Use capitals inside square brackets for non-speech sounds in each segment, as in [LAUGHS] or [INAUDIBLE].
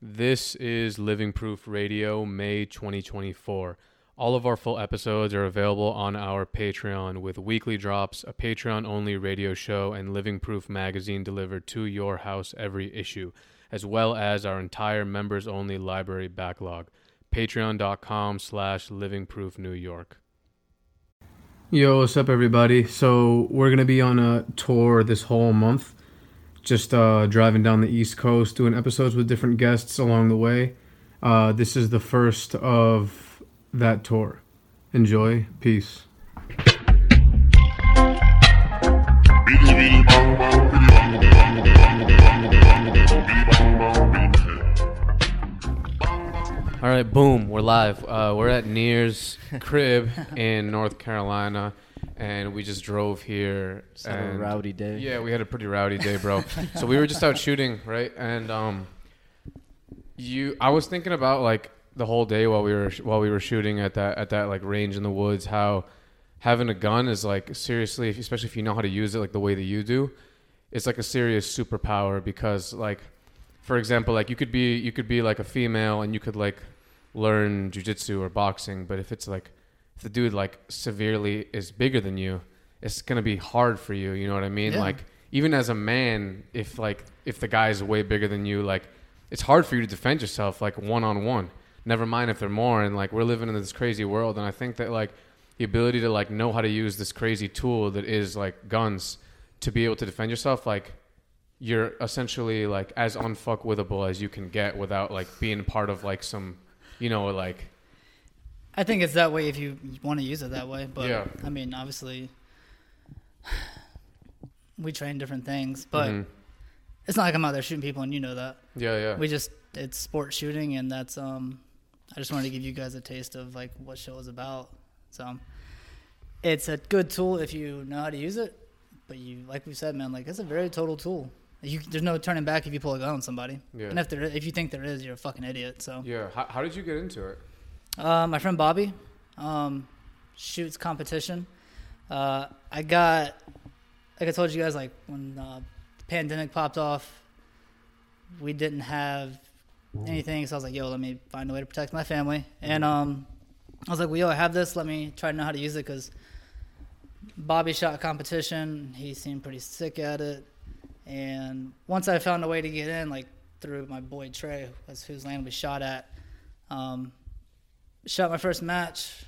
This is Living Proof Radio, May 2024. All of our full episodes are available on our Patreon with weekly drops, a Patreon only radio show, and Living Proof magazine delivered to your house every issue, as well as our entire members only library backlog. Patreon.com slash Living Proof New York. Yo, what's up, everybody? So, we're going to be on a tour this whole month just uh, driving down the East Coast, doing episodes with different guests along the way. Uh, this is the first of that tour. Enjoy. Peace. All right, boom, we're live. Uh, we're at Neir's crib in North Carolina, and we just drove here. Just had a rowdy day. Yeah, we had a pretty rowdy day, bro. [LAUGHS] so we were just out shooting, right? And um, you, I was thinking about like the whole day while we were while we were shooting at that at that like range in the woods, how having a gun is like seriously, if- especially if you know how to use it like the way that you do, it's like a serious superpower because like, for example, like you could be you could be like a female and you could like learn jujitsu or boxing, but if it's like if the dude like severely is bigger than you, it's gonna be hard for you. You know what I mean? Yeah. Like even as a man, if like if the guy is way bigger than you, like it's hard for you to defend yourself like one on one. Never mind if they're more. And like we're living in this crazy world, and I think that like the ability to like know how to use this crazy tool that is like guns to be able to defend yourself, like you're essentially like as unfuckwithable as you can get without like being part of like some, you know, like I think it's that way if you want to use it that way. But Yeah. I mean, obviously, we train different things, but mhm. it's not like I'm out there shooting people, and you know that. yeah, yeah. We just it's sport shooting, and that's um. I just wanted to give you guys a taste of like what show is about. So, it's a good tool if you know how to use it. But you, like we said, man, like it's a very total tool. You, there's no turning back if you pull a gun on somebody. Yeah. And if there, if you think there is, you're a fucking idiot. So. yeah. How, how did you get into it? Uh, my friend Bobby um, shoots competition. Uh, I got, like I told you guys, like when uh, the pandemic popped off, we didn't have anything. So I was like, yo, let me find a way to protect my family. And um, I was like, well, yo, I have this. Let me try to know how to use it because Bobby shot competition. He seemed pretty sick at it. And once I found a way to get in, like through my boy Trey, was whose land we shot at, um, shot my first match,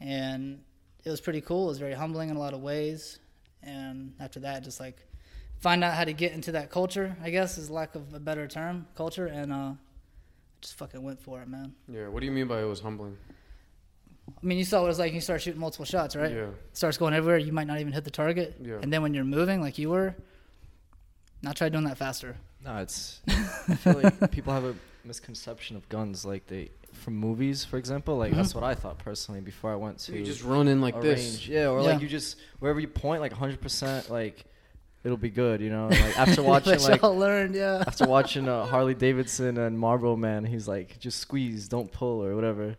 and it was pretty cool. It was very humbling in a lot of ways. And after that, just like find out how to get into that culture, I guess is lack of a better term, culture, and uh, just fucking went for it, man. Yeah. What do you mean by it was humbling? I mean, you saw what it was like. You start shooting multiple shots, right? Yeah. starts going everywhere. You might not even hit the target. Yeah. And then when you're moving, like you were, not try doing that faster. No, it's. [LAUGHS] I feel like people have a misconception of guns, like they from movies, for example. Like that's what I thought personally before I went to You just run in like a this. range. Yeah, or Yeah. like you just wherever you point, like 100, percent like it'll be good. You know, [LAUGHS] like after watching Which like y'all learned, yeah. after watching uh, [LAUGHS] Harley Davidson and Marlboro Man, he's like, just squeeze, don't pull or whatever.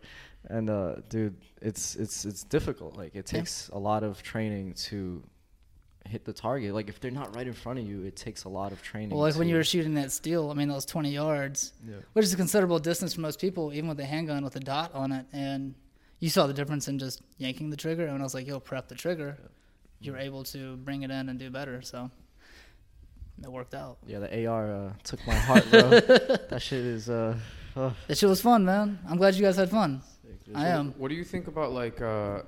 And uh, dude, it's it's it's difficult. Like it Yeah. takes a lot of training to hit the target. Like if they're not right in front of you, it takes a lot of training. Well, like when you were shooting that steel, I mean, those 20 yards, yeah. which is a considerable distance for most people, even with a handgun with a dot on it. And you saw the difference in just yanking the trigger. And when I was like, yo, prep the trigger, You're able to bring it in and do better. So it worked out. Yeah, the AR uh, took my heart, bro. [LAUGHS] that shit is. Uh, uh, That shit was fun, man. I'm glad you guys had fun. I am. What do you think about like uh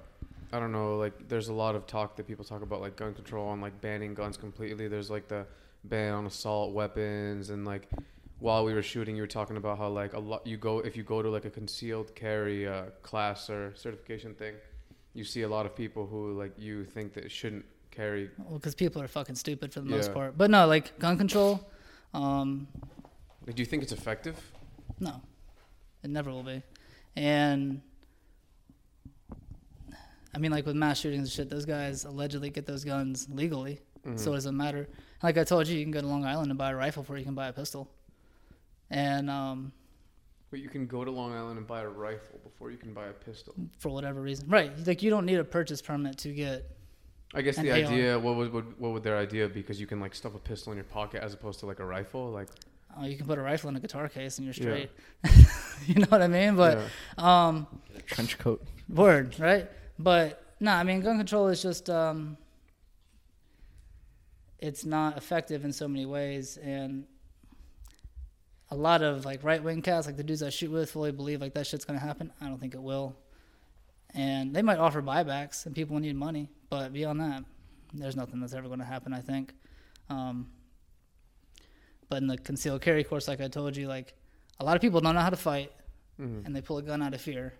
I don't know, like there's a lot of talk that people talk about like gun control and like banning guns completely. There's like the ban on assault weapons and like while we were shooting you were talking about how like a lot you go if you go to like a concealed carry uh, class or certification thing, you see a lot of people who like you think that shouldn't carry Well, because people are fucking stupid for the most Yeah. part. But no, like gun control, um, like do you think it's effective? no, it never will be. And I mean, like with mass shootings and shit, those guys allegedly get those guns legally, Mm-hmm. so it doesn't matter. Like I told you, you can go to Long Island and buy a rifle before you can buy a pistol. And um, But you can go to Long Island and buy a rifle before you can buy a pistol. for whatever reason, right? Like you don't need a purchase permit to get. I guess An the AR. idea what would, would what would their idea be? Because you can like stuff a pistol in your pocket as opposed to like a rifle. Like oh, you can put a rifle in a guitar case and you're Yeah. straight. [LAUGHS] you know what I mean? But Yeah. um, Trench coat. word right. But no, I mean gun control is just um, it's not effective in so many ways, and a lot of like right wing cats, like the dudes I shoot with, fully believe like that shit's gonna happen. I don't think it will, and they might offer buybacks, and people need money, but beyond that, there's nothing that's ever gonna happen. I think. Um, but in the concealed carry course, like I told you, like a lot of people don't know how to fight, Mhm. and they pull a gun out of fear.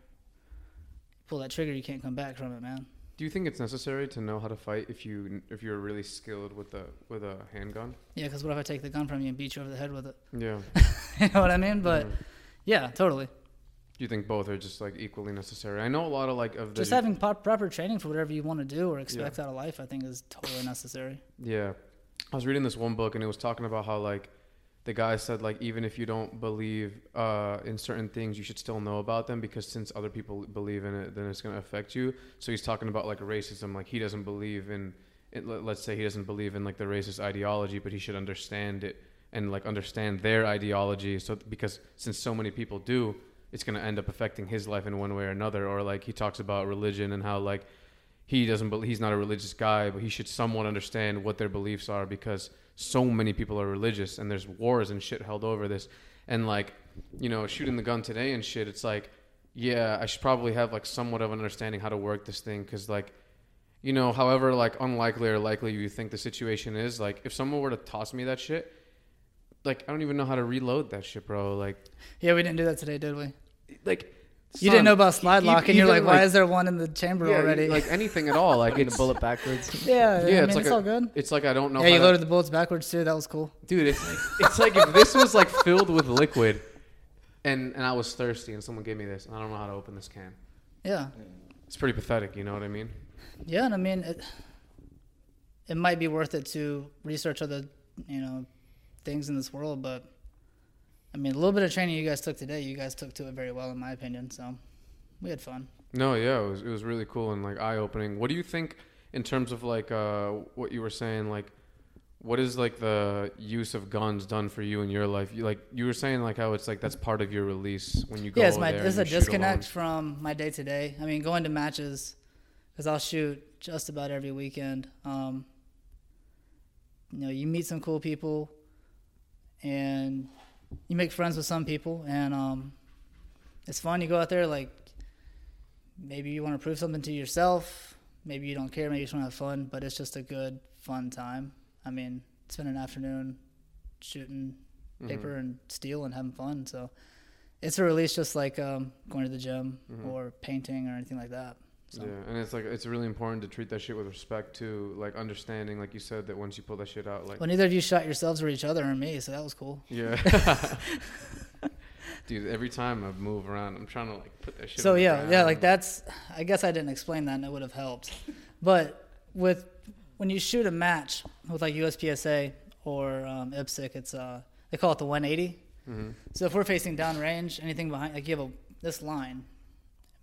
Pull that trigger, you can't come back from it, man. Do you think it's necessary to know how to fight if you if you're really skilled with a with a handgun? Yeah, because what if I take the gun from you and beat you over the head with it? Yeah. [LAUGHS] you know what I mean? But Mhm. yeah, totally. Do you think both are just like equally necessary? I know a lot of like of the Just having proper training for whatever you want to do or expect out of life, I think, is totally necessary. Yeah. I was reading this one book and it was talking about how like the guy said like even if you don't believe uh, in certain things, you should still know about them because since other people believe in it, then it's going to affect you. So he's talking about like racism, like he doesn't believe in it, let- let's say he doesn't believe in like the racist ideology, but he should understand it and like understand their ideology. So because since so many people do, it's going to end up affecting his life in one way or another. Or like he talks about religion and how like he doesn't believe he's not a religious guy, but he should somewhat understand what their beliefs are because so many people are religious and there's wars and shit held over this. And like, you know, shooting the gun today and shit, it's like, yeah, I should probably have like somewhat of an understanding how to work this thing because like, you know, however like unlikely or likely you think the situation is, like if someone were to toss me that shit, like I don't even know how to reload that shit, bro. Like, Yeah, we didn't do that today, did we? like You didn't know about slide e- lock, and you're even, like, why is there one in the chamber yeah, already? Like anything at all, like Getting it's a [LAUGHS] bullet backwards. yeah, Yeah, it's mean, like it's a- all good. it's like I don't know. Yeah, you loaded the bullets backwards too. That was cool. dude it's it's like if this was like filled with liquid and and i was thirsty and someone gave me this and i don't know how to open this can Yeah, it's pretty pathetic you know what i mean yeah, and I mean, it, it might be worth it to research other, you know, things in this world, but I mean, a little bit of training you guys took today, you guys took to it very well, in my opinion. So we had fun. no yeah it was, it was really cool and like eye-opening what do you think in terms of like uh what you were saying like what is like the use of guns done for you in your life you like you were saying like how it's like that's part of your release when you go yeah, it's my it's a disconnect alone. from my day to day. I mean, going to matches because I'll shoot just about every weekend. Um, you know, you meet some cool people, and you make friends with some people, and um, it's fun. You go out there like maybe you want to prove something to yourself. Maybe you don't care. Maybe you just want to have fun. But it's just a good, fun time. I mean, spend an afternoon shooting Mhm. paper and steel and having fun. So it's a release just like um, going to the gym Mhm. or painting or anything like that. So Yeah, and it's like it's really important to treat that shit with respect too, like understanding, like you said, that once you pull that shit out, like well, neither of you shot yourselves or each other or me, so that was cool. Yeah. [LAUGHS] Dude, every time I move around, I'm trying to like put that shit. so yeah, yeah, like that's. I guess I didn't explain that, and it would have helped. But with when you shoot a match with like USPSA or um, IPSC, it's uh they call it the 180. Mhm. So if we're facing downrange, anything behind, like you have a this line,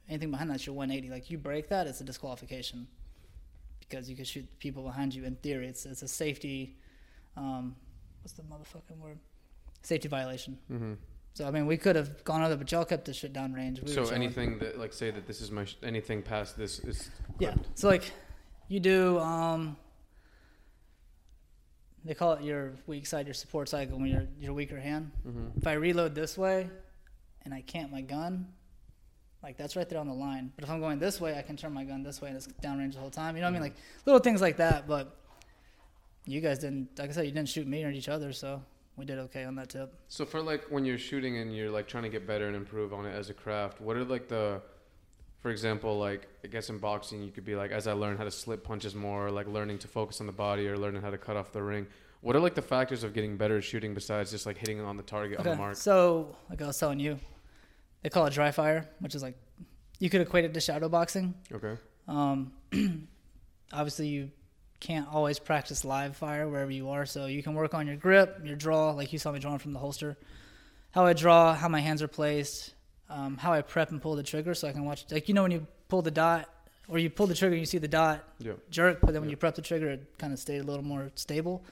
anything behind that's your 180. Like you break that, it's a disqualification because you could shoot people behind you. In theory, it's it's a safety. Um, what's the motherfucking word? Safety violation. Mhm. So I mean, we could have gone other, but y'all kept this shit downrange. We So anything that like say that this is my sh- anything past this is Yeah. clipped. So like, you do. Um, they call it your weak side, your support side, when you're your weaker hand. Mhm. If I reload this way, and I can't my gun, like that's right there on the line. But if I'm going this way, I can turn my gun this way, and it's downrange the whole time. You know what I mean? Mm-hmm. Like little things like that. But you guys didn't. Like I said, you didn't shoot me or each other, so we did okay on that tip. So for like when you're shooting and you're like trying to get better and improve on it as a craft, what are like the for example, like I guess in boxing you could be like as I learn how to slip punches more, like learning to focus on the body or learning how to cut off the ring. What are like the factors of getting better at shooting besides just like hitting on the target on the mark? So, like I was telling you, they call it dry fire, which is like you could equate it to shadow boxing. Okay. Um, [CLEARS THROAT] obviously, you can't always practice live fire wherever you are, so you can work on your grip, your draw, like you saw me drawing from the holster, how I draw, how my hands are placed, um, how I prep and pull the trigger, so I can watch. Like you know when you pull the dot, or you pull the trigger, and you see the dot Yeah. jerk, but then when you prep the trigger, it kind of stayed a little more stable.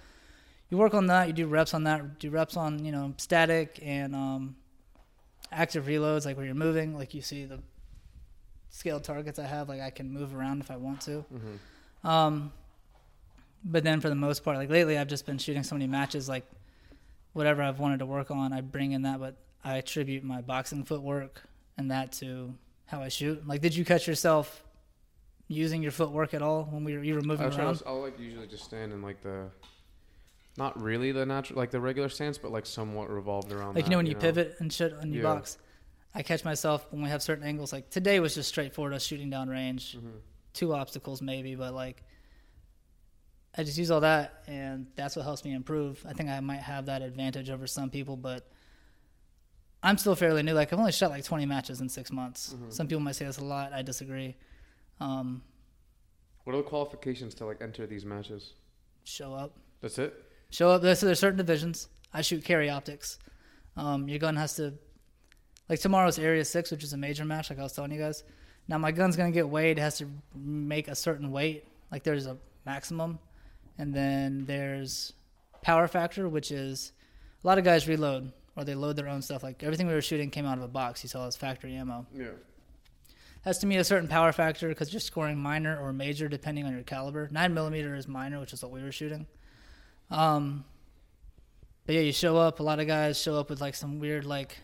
you work on that. You do reps on that. Do reps on you know static and um, active reloads, like where you're moving. Like you see the scale targets I have. Like I can move around if I want to. Mm-hmm. Um, but then for the most part, like lately, I've just been shooting so many matches. Like whatever I've wanted to work on, I bring in that. But I attribute my boxing footwork and that to how I shoot. Like, did you catch yourself using your footwork at all when we were you were moving I around? I'll like usually just stand in like the, not really the natural like the regular stance, but like somewhat revolved around. Like you know when you pivot and shit and you Yeah. box. I catch myself when we have certain angles. Like today was just straightforward us shooting down range, Mhm. two obstacles maybe, but like I just use all that, and that's what helps me improve. I think I might have that advantage over some people, but I'm still fairly new. Like I've only shot like 20 matches in six months. Mhm. Some people might say that's a lot. I disagree. Um, What are the qualifications to like enter these matches? show up. That's it. Show up. So there's certain divisions. I shoot carry optics. Um, your gun has to, like tomorrow's Area Six, which is a major match, like I was telling you guys. Now my gun's gonna get weighed. It has to make a certain weight. Like there's a maximum, and then there's power factor, which is a lot of guys reload or they load their own stuff. Like everything we were shooting came out of a box. You saw as factory ammo. Yeah. Has to meet a certain power factor because you're scoring minor or major depending on your caliber. Nine millimeter is minor, which is what we were shooting. Um, but yeah, you show up. A lot of guys show up with like some weird like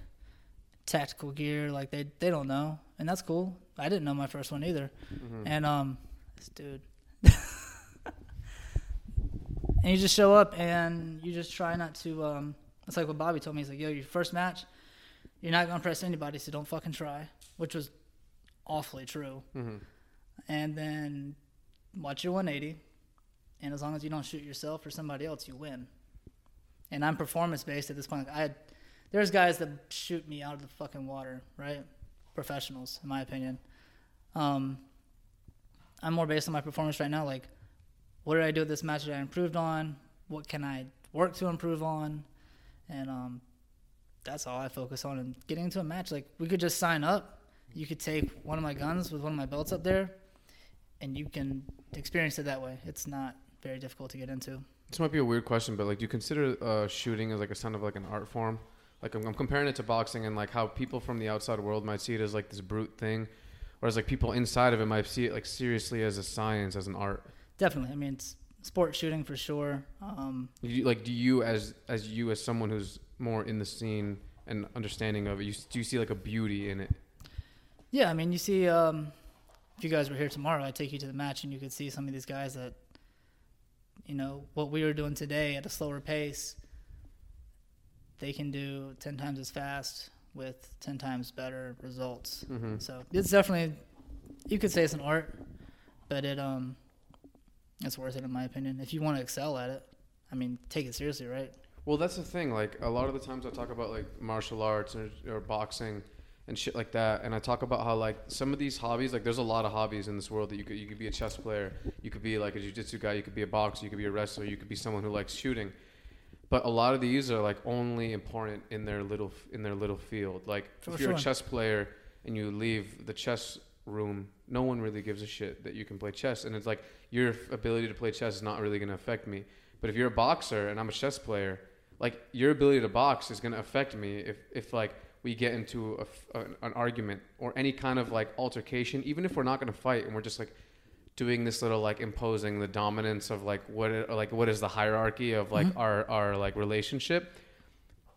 tactical gear, like they they don't know, and that's cool. I didn't know my first one either, Mhm. and um, this dude. [LAUGHS] and you just show up and you just try not to um. It's like what Bobby told me. He's like, "Yo, your first match, you're not gonna press anybody, so don't fucking try," which was awfully true. Mhm. And then watch your 180, and as long as you don't shoot yourself or somebody else, you win. And I'm performance based at this point. I had, there's guys that shoot me out of the fucking water, right? Professionals, in my opinion. Um, I'm more based on my performance right now. Like, what did I do at this match that I improved on? What can I work to improve on? And um, that's all I focus on. And getting into a match, like we could just sign up. You could take one of my guns with one of my belts up there, and you can experience it that way. It's not very difficult to get into. This might be a weird question, but like, do you consider uh, shooting as like a son of like an art form? Like, I'm, I'm comparing it to boxing, and like how people from the outside world might see it as like this brute thing, whereas like people inside of it might see it like seriously as a science, as an art. Definitely. I mean, it's sport shooting for sure. Um, You, like, do you as as you as someone who's more in the scene and understanding of it, you do you see like a beauty in it? yeah, I mean, you see, um, if you guys were here tomorrow, I'd take you to the match and you could see some of these guys that, you know, what we were doing today at a slower pace, they can do 10 times as fast with 10 times better results. Mm-hmm. So it's definitely, you could say it's an art, but it, um, it's worth it in my opinion. If you want to excel at it, I mean, take it seriously, right? Well, that's the thing. Like a lot of the times I talk about like martial arts or, or boxing and shit like that, and I talk about how like some of these hobbies, like there's a lot of hobbies in this world that you could you could be a chess player, you could be like a jiu-jitsu guy, you could be a boxer, you could be a wrestler, you could be someone who likes shooting. But a lot of these are like only important in their little in their little field. Like For if you're a chess player and you leave the chess room, no one really gives a shit that you can play chess, and it's like your ability to play chess is not really going to affect me. But if you're a boxer and I'm a chess player, like your ability to box is going to affect me if, if like we get into a an, argument or any kind of like altercation, even if we're not going to fight and we're just like doing this little like imposing the dominance of like what it, like what is the hierarchy of like Mhm. our our like relationship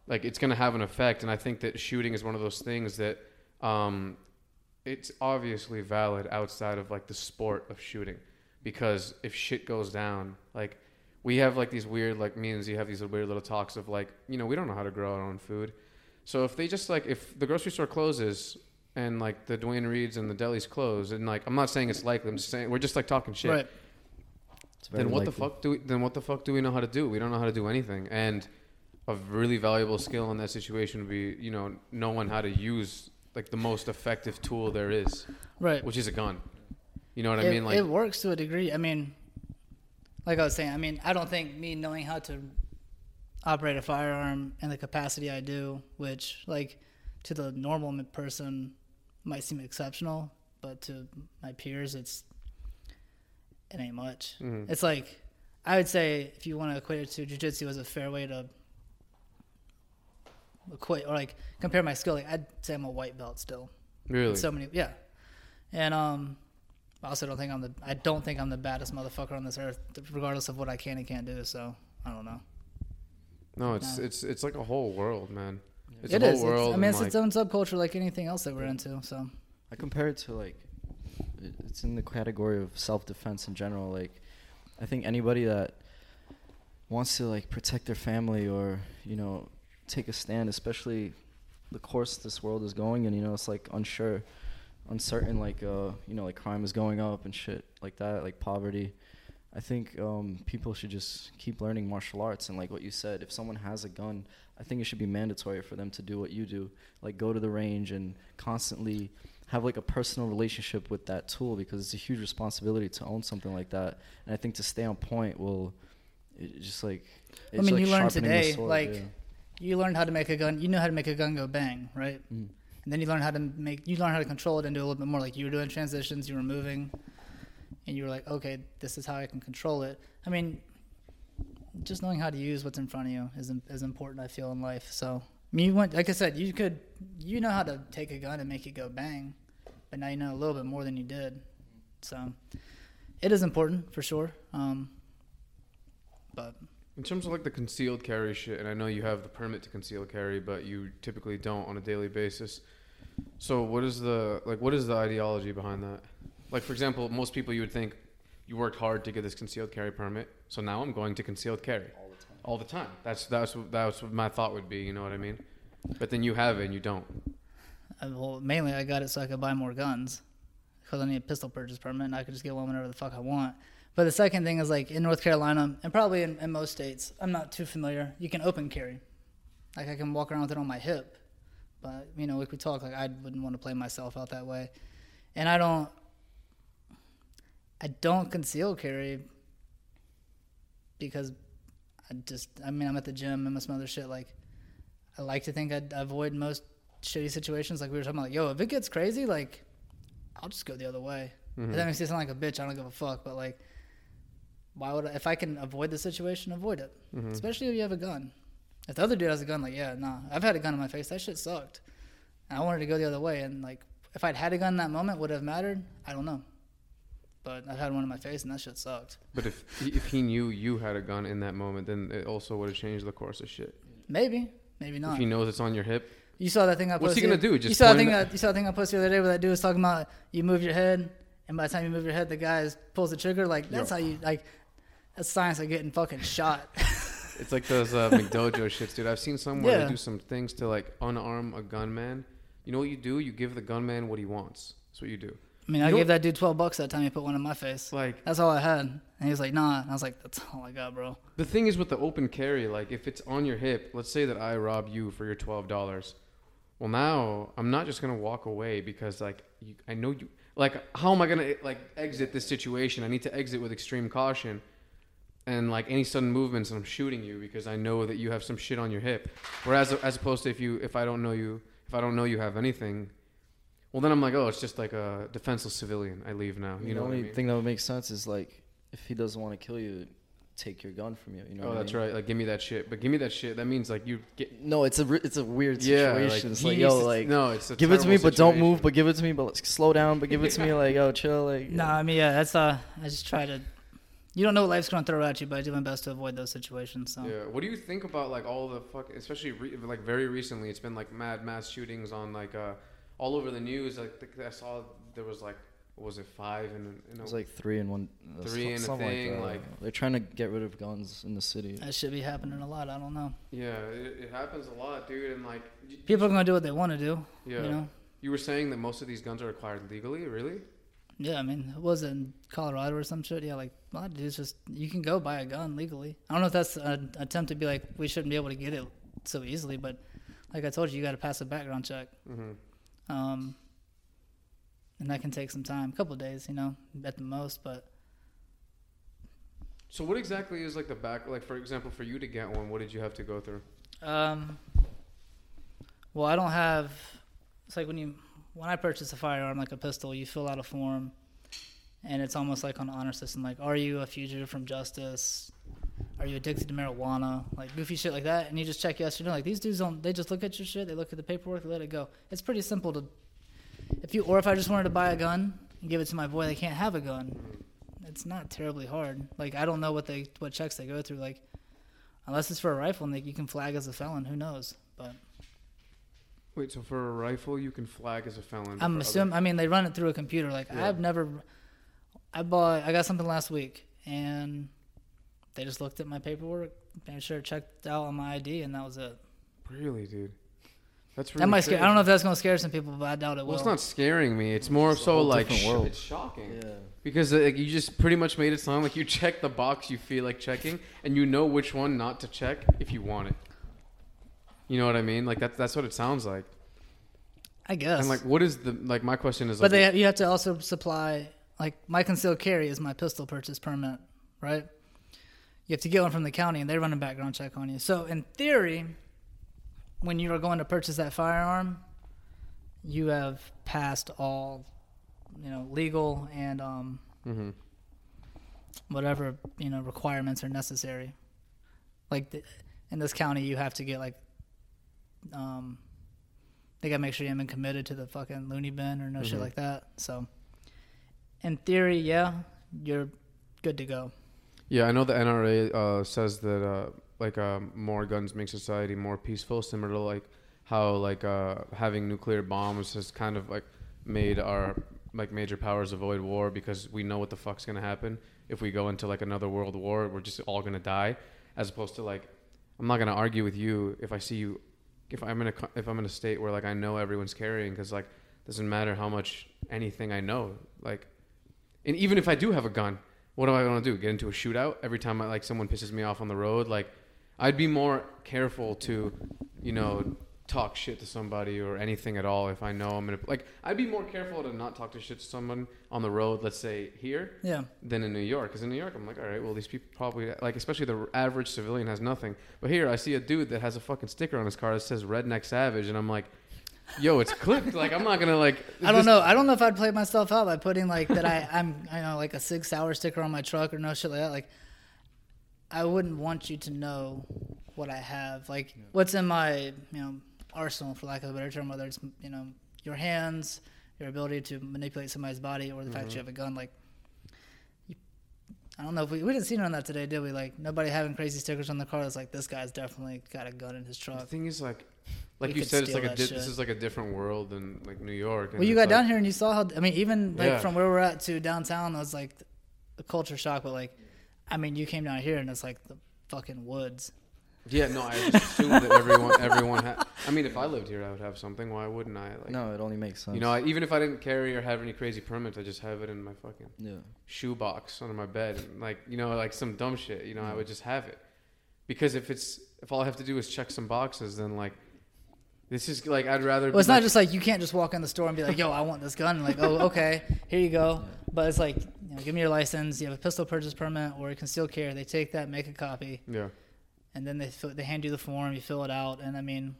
like it's going to have an effect. And i think that shooting is one of those things that um it's obviously valid outside of like the sport of shooting. Because if shit goes down like we have like these weird like me and Z have these weird little talks of like you know we don't know how to grow our own food so if they just like if the grocery store closes and like the Duane Reades and the delis close and like I'm not saying it's likely I'm just saying we're just like talking shit Right. Then what the fuck do we then what the fuck do we know how to do? We don't know how to do anything. And a really valuable skill in that situation would be, you know, knowing how to use like the most effective tool there is, Right. which is a gun. You know what it, I mean? Like it works to a degree. I mean, like I was saying, I mean, I don't think me knowing how to operate a firearm in the capacity I do, which like to the normal person might seem exceptional, but to my peers, it's it ain't much. Mhm. It's like I would say if you want to equate it to jujitsu as a fair way to equate or like compare my skill, like I'd say I'm a white belt still. Really? So many, yeah. And um, I also don't think I'm the I don't think I'm the baddest motherfucker on this earth, regardless of what I can and can't do. So I don't know. No, it's No. it's it's like a whole world, man. It's It a whole is. It's- world. I mean, and, it's like, its own subculture, like anything else that we're into. So I compare it to like, it- it's in the category of self defense in general. Like, I think anybody that wants to like protect their family or you know take a stand, especially the course this world is going, and you know it's like unsure, uncertain. Like uh, you know, like crime is going up and shit like that, like poverty. I think um, people should just keep learning martial arts and like what you said. If someone has a gun, I think it should be mandatory for them to do what you do, like go to the range and constantly have like a personal relationship with that tool because it's a huge responsibility to own something like that. And I think to stay on point will just like I mean, like you learned today, sword, like yeah. you learned how to make a gun. You know how to make a gun go bang, right? Mm. And then you learn how to make you learn how to control it and do a little bit more. Like you were doing transitions, you were moving, and you were like, okay, this is how I can control it. I mean, just knowing how to use what's in front of you is is important. I feel in life. So I mean, you went like I said, you could you know how to take a gun and make it go bang, but now you know a little bit more than you did. So it is important for sure. Um, but In terms of like the concealed carry shit, and I know you have the permit to conceal carry, but you typically don't on a daily basis. So what is the like what is the ideology behind that? Like for example, most people you would think you worked hard to get this concealed carry permit, so now I'm going to concealed carry all the time. all the time. That's that's what, that's what my thought would be. You know what I mean? But then you have it and you don't. Uh, Well, mainly I got it so I could buy more guns because I need a pistol purchase permit and I could just get one whenever the fuck I want. But the second thing is like in North Carolina and probably in, in most states, I'm not too familiar. You can open carry, like I can walk around with it on my hip. But you know, like we talk, like I wouldn't want to play myself out that way, and I don't. I don't conceal carry because I just, I mean, I'm at the gym and some other shit. Like, I like to think I'd avoid most shitty situations. Like we were talking about, like, yo, if it gets crazy, like, I'll just go the other way. Mhm. If that makes me sound like a bitch, I don't give a fuck. But like, why would I, if I can avoid the situation, avoid it? Mhm. Especially if you have a gun. If the other dude has a gun, like, yeah, nah, I've had a gun in my face. That shit sucked. And I wanted to go the other way. And like, if I'd had a gun in that moment, would it have mattered? I don't know. But I've had one in my face, and that shit sucked. But if he, if he knew you had a gun in that moment, then it also would have changed the course of shit. Maybe, maybe not. If he knows it's on your hip, You saw that thing I posted. What's he gonna do? Just you saw that thing. That, you saw that thing I posted the other day where that dude was talking about you move your head, and by the time you move your head, the guy is- pulls the trigger. Like that's Yo. how you like. That's science of getting fucking shot. [LAUGHS] It's like those uh, McDojo [LAUGHS] shits, dude. I've seen some where Yeah. they do some things to like unarm a gunman. You know what you do? You give the gunman what he wants. That's what you do. I mean, I gave that dude twelve bucks that time he put one in my face. Like That's all I had, and he was like, "Nah." And I was like, "That's all I got, bro." the thing is with the open carry, like if it's on your hip, let's say that I rob you for your twelve dollars. Well, now I'm not just gonna walk away because like you, I know you. Like, how am I gonna like exit this situation? I need to exit with extreme caution. And like any sudden movements, I'm shooting you because I know that you have some shit on your hip. Whereas, as opposed to if you, if I don't know you, if I don't know you have anything, well then I'm like, oh, it's just like a defenseless civilian. I leave now. You the know what only I mean? thing that would make sense is like if he doesn't want to kill you, take your gun from you. You know. oh, what I that's mean? right. Like, give me that shit. But give me that shit. That means like you get. No, it's a re- it's a weird Yeah, situation. like, it's like yo, to- like no, it's a give it to me, terrible but don't move. But give it to me, but like, slow down. But give it to me, [LAUGHS] like yo, chill. Like No, I mean, yeah, that's uh, I just try to. You don't know what life's gonna throw at you, but I do my best to avoid those situations. So Yeah. What do you think about like all the fuck, especially re- like very recently? It's been like mad mass shootings on like uh all over the news. Like I saw there was like was it five and It was like three and one. uh, Three so- in a thing, that. like- they're trying to get rid of guns in the city. that should be happening a lot. I don't know. yeah, it, it happens a lot, dude. And like People are gonna do what they want to do. yeah, You know. you were saying that most of these guns are acquired legally. Really? Yeah, I mean, it was in Colorado or some shit. Yeah, like a lot of dudes just you can go buy a gun legally. I don't know if that's an attempt to be like we shouldn't be able to get it so easily, but like I told you, you got to pass a background check, Mm-hmm. Um, and that can take some time, a couple of days, you know, at the most. But So what exactly is like the back? Like for example, for you to get one, what did you have to go through? um, well, I don't have. It's like when you when I purchase a firearm like a pistol, you fill out a form, and it's almost like on an honor system. Like, are you a fugitive from justice? Are you addicted to marijuana? Like goofy shit like that, and you just check yes or no. Like these dudes don't. They just look at your shit. They look at the paperwork. They let it go. It's pretty simple to. If you or if I just wanted to buy a gun and give it to my boy, they can't have a gun. It's not terribly hard. Like I don't know what they what checks they go through. Like unless it's for a rifle and they, you can flag as a felon. Who knows? But Wait, so for a rifle, you can flag as a felon. I'm assuming. I mean, they run it through a computer. Like Yeah. I've never. I bought. I got something last week, and they just looked at my paperwork, made sure it checked out on my ID, and that was it. Really, dude. That's really that might scare. I don't know if that's gonna scare some people, but I doubt it will. Well, it's not scaring me. It's more It's so like sh- world. it's shocking Yeah. because uh, like, you just pretty much made it sound like you check the box you feel like checking, and you know which one not to check if you want it. You know what I mean? Like that's that's what it sounds like. I guess. And like, what is the like? My question is, but like, they you have to also supply like my concealed carry is my pistol purchase permit, right? You have to get one from the county, and they run a background check on you. So in theory, when you are going to purchase that firearm, you have passed all, you know, legal and um, mm-hmm. whatever you know requirements are necessary. Like the, in this county, you have to get like, um, they gotta make sure you haven't been committed to the fucking loony bin or no shit Mhm. like that. So, in theory, yeah, you're good to go. Yeah, I know the NRA uh, says that uh, like uh, more guns make society more peaceful, similar to like how like uh, having nuclear bombs has kind of like made our like major powers avoid war because we know what the fuck's gonna happen if we go into like another world war. We're just all gonna die, as opposed to like I'm not gonna argue with you if I see you if I'm in a if I'm in a state where like I know everyone's carrying because like doesn't matter how much anything I know like and even if I do have a gun, what am I gonna do? Get into a shootout every time I, like someone pisses me off on the road? Like, I'd be more careful to, you know, talk shit to somebody or anything at all if I know I'm gonna like. I'd be more careful to not talk to shit to someone on the road. Let's say here Yeah, than in New York. Because in New York, I'm like, all right, well, these people probably like, especially the average civilian has nothing. But here, I see a dude that has a fucking sticker on his car that says "Redneck Savage," and I'm like, yo, it's clipped. like, I'm not gonna like. I don't this- know. I don't know if I'd play myself out by putting like that. I I'm I know like a Sig Sauer sticker on my truck or no shit like that. Like, I wouldn't want you to know what I have. Like, what's in my you know arsenal, for lack of a better term, whether it's you know your hands, your ability to manipulate somebody's body, or the fact mm-hmm. you have a gun. Like, you, I don't know if we we didn't see none of that today, did we? Like, nobody having crazy stickers on the car that's like this guy's definitely got a gun in his truck. The thing is, like, like you said, it's like a di- this is like a different world than like New York. and Well, you got like- down here and you saw how. I mean, even like Yeah. from where we're at to downtown, it was like a culture shock. But like, I mean, you came down here and it's like the fucking woods. Yeah, no, I just assumed that everyone, [LAUGHS] everyone. Ha- I mean, if I lived here, I would have something. Why wouldn't I? Like, no, it only makes sense. you know, I, even if I didn't carry or have any crazy permits, I just have it in my fucking yeah. shoebox under my bed, and like you know, like some dumb shit. You know, I Mm. would just have it because if it's if all I have to do is check some boxes, then like this is like I'd rather. Well, it's be not like- just like you can't just walk in the store and be like, "Yo, I want this gun." And like, oh, [LAUGHS] okay, here you go. Yeah. But it's like, you know, give me your license. You have a pistol purchase permit or a concealed carry. They take that, make a copy, yeah. and then they fill, they hand you the form. You fill it out, and I mean,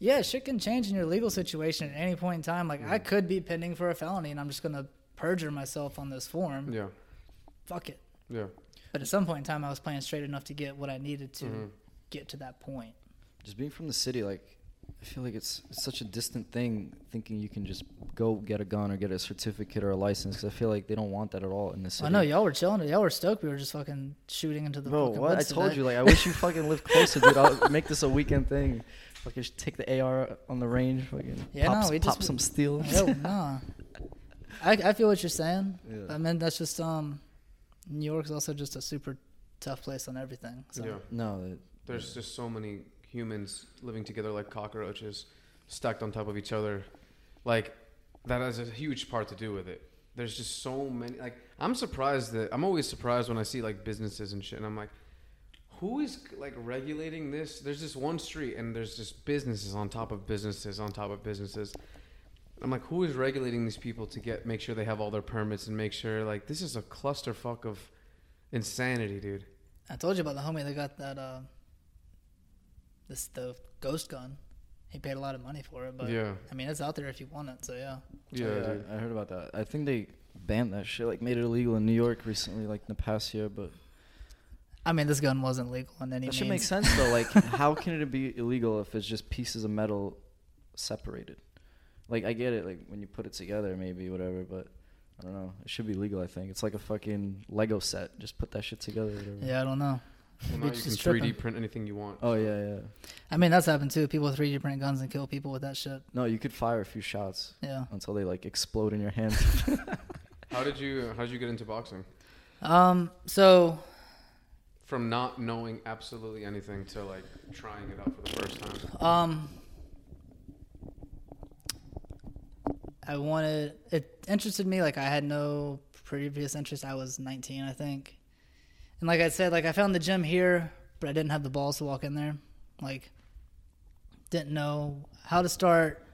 yeah, shit can change in your legal situation at any point in time. Like, I Mhm. could be pending for a felony, and I'm just gonna perjure myself on this form. Yeah, Fuck it. yeah. But at some point in time, I was playing straight enough to get what I needed to Mhm. get to that point. Just being from the city, like I feel like it's, it's such a distant thing. Thinking you can just go get a gun or get a certificate or a license, because I feel like they don't want that at all in the city. I know y'all were chilling. Y'all were stoked. We were just fucking shooting into the Bro, fucking what? I told today. you, like, I wish you fucking lived closer, dude. I'll [LAUGHS] make this a weekend thing. Fucking sh- take the AR on the range, fucking Yeah, pop, no, we pop just- some steel. Yo, [LAUGHS] nah. I I feel what you're saying. Yeah. I mean, that's just um, New York's also just a super tough place on everything. So. yeah. No, it- There's just so many humans living together like cockroaches, stacked on top of each other. Like that has a huge part to do with it. There's just so many. Like I'm surprised that I'm always surprised when I see like businesses and shit, and I'm like, who is like regulating this? There's this one street, and there's just businesses on top of businesses on top of businesses. I'm like, who is regulating these people to get make sure they have all their permits and make sure like this is a clusterfuck of insanity, dude. I told you about the homie that got that uh, this the ghost gun. he paid a lot of money for it. But yeah, I mean, it's out there if you want it. So yeah. yeah, dude. I, I heard about that. I think they banned that shit, like made it illegal in New York recently, like in the past year. But I mean, this gun wasn't legal in any that means. should make sense though. Like, [LAUGHS] how can it be illegal if it's just pieces of metal separated? Like, I get it. Like when you put it together, maybe whatever. But I don't know. It should be legal. I think it's like a fucking Lego set. Just put that shit together. Whatever. Yeah, I don't know. Well, now you can 3D tripping. print anything you want. Oh yeah, yeah. I mean, that's happened too. People 3D print guns and kill people with that shit. No, you could fire a few shots Yeah. until they like explode in your hand. [LAUGHS] How did you How did you get into boxing? Um. So From not knowing absolutely anything to like trying it out for the first time. Um, I wanted it interested me. Like I had no previous interest. I was 19, I think, and like I said, like I found the gym here, but I didn't have the balls to walk in there. Like, didn't know how to start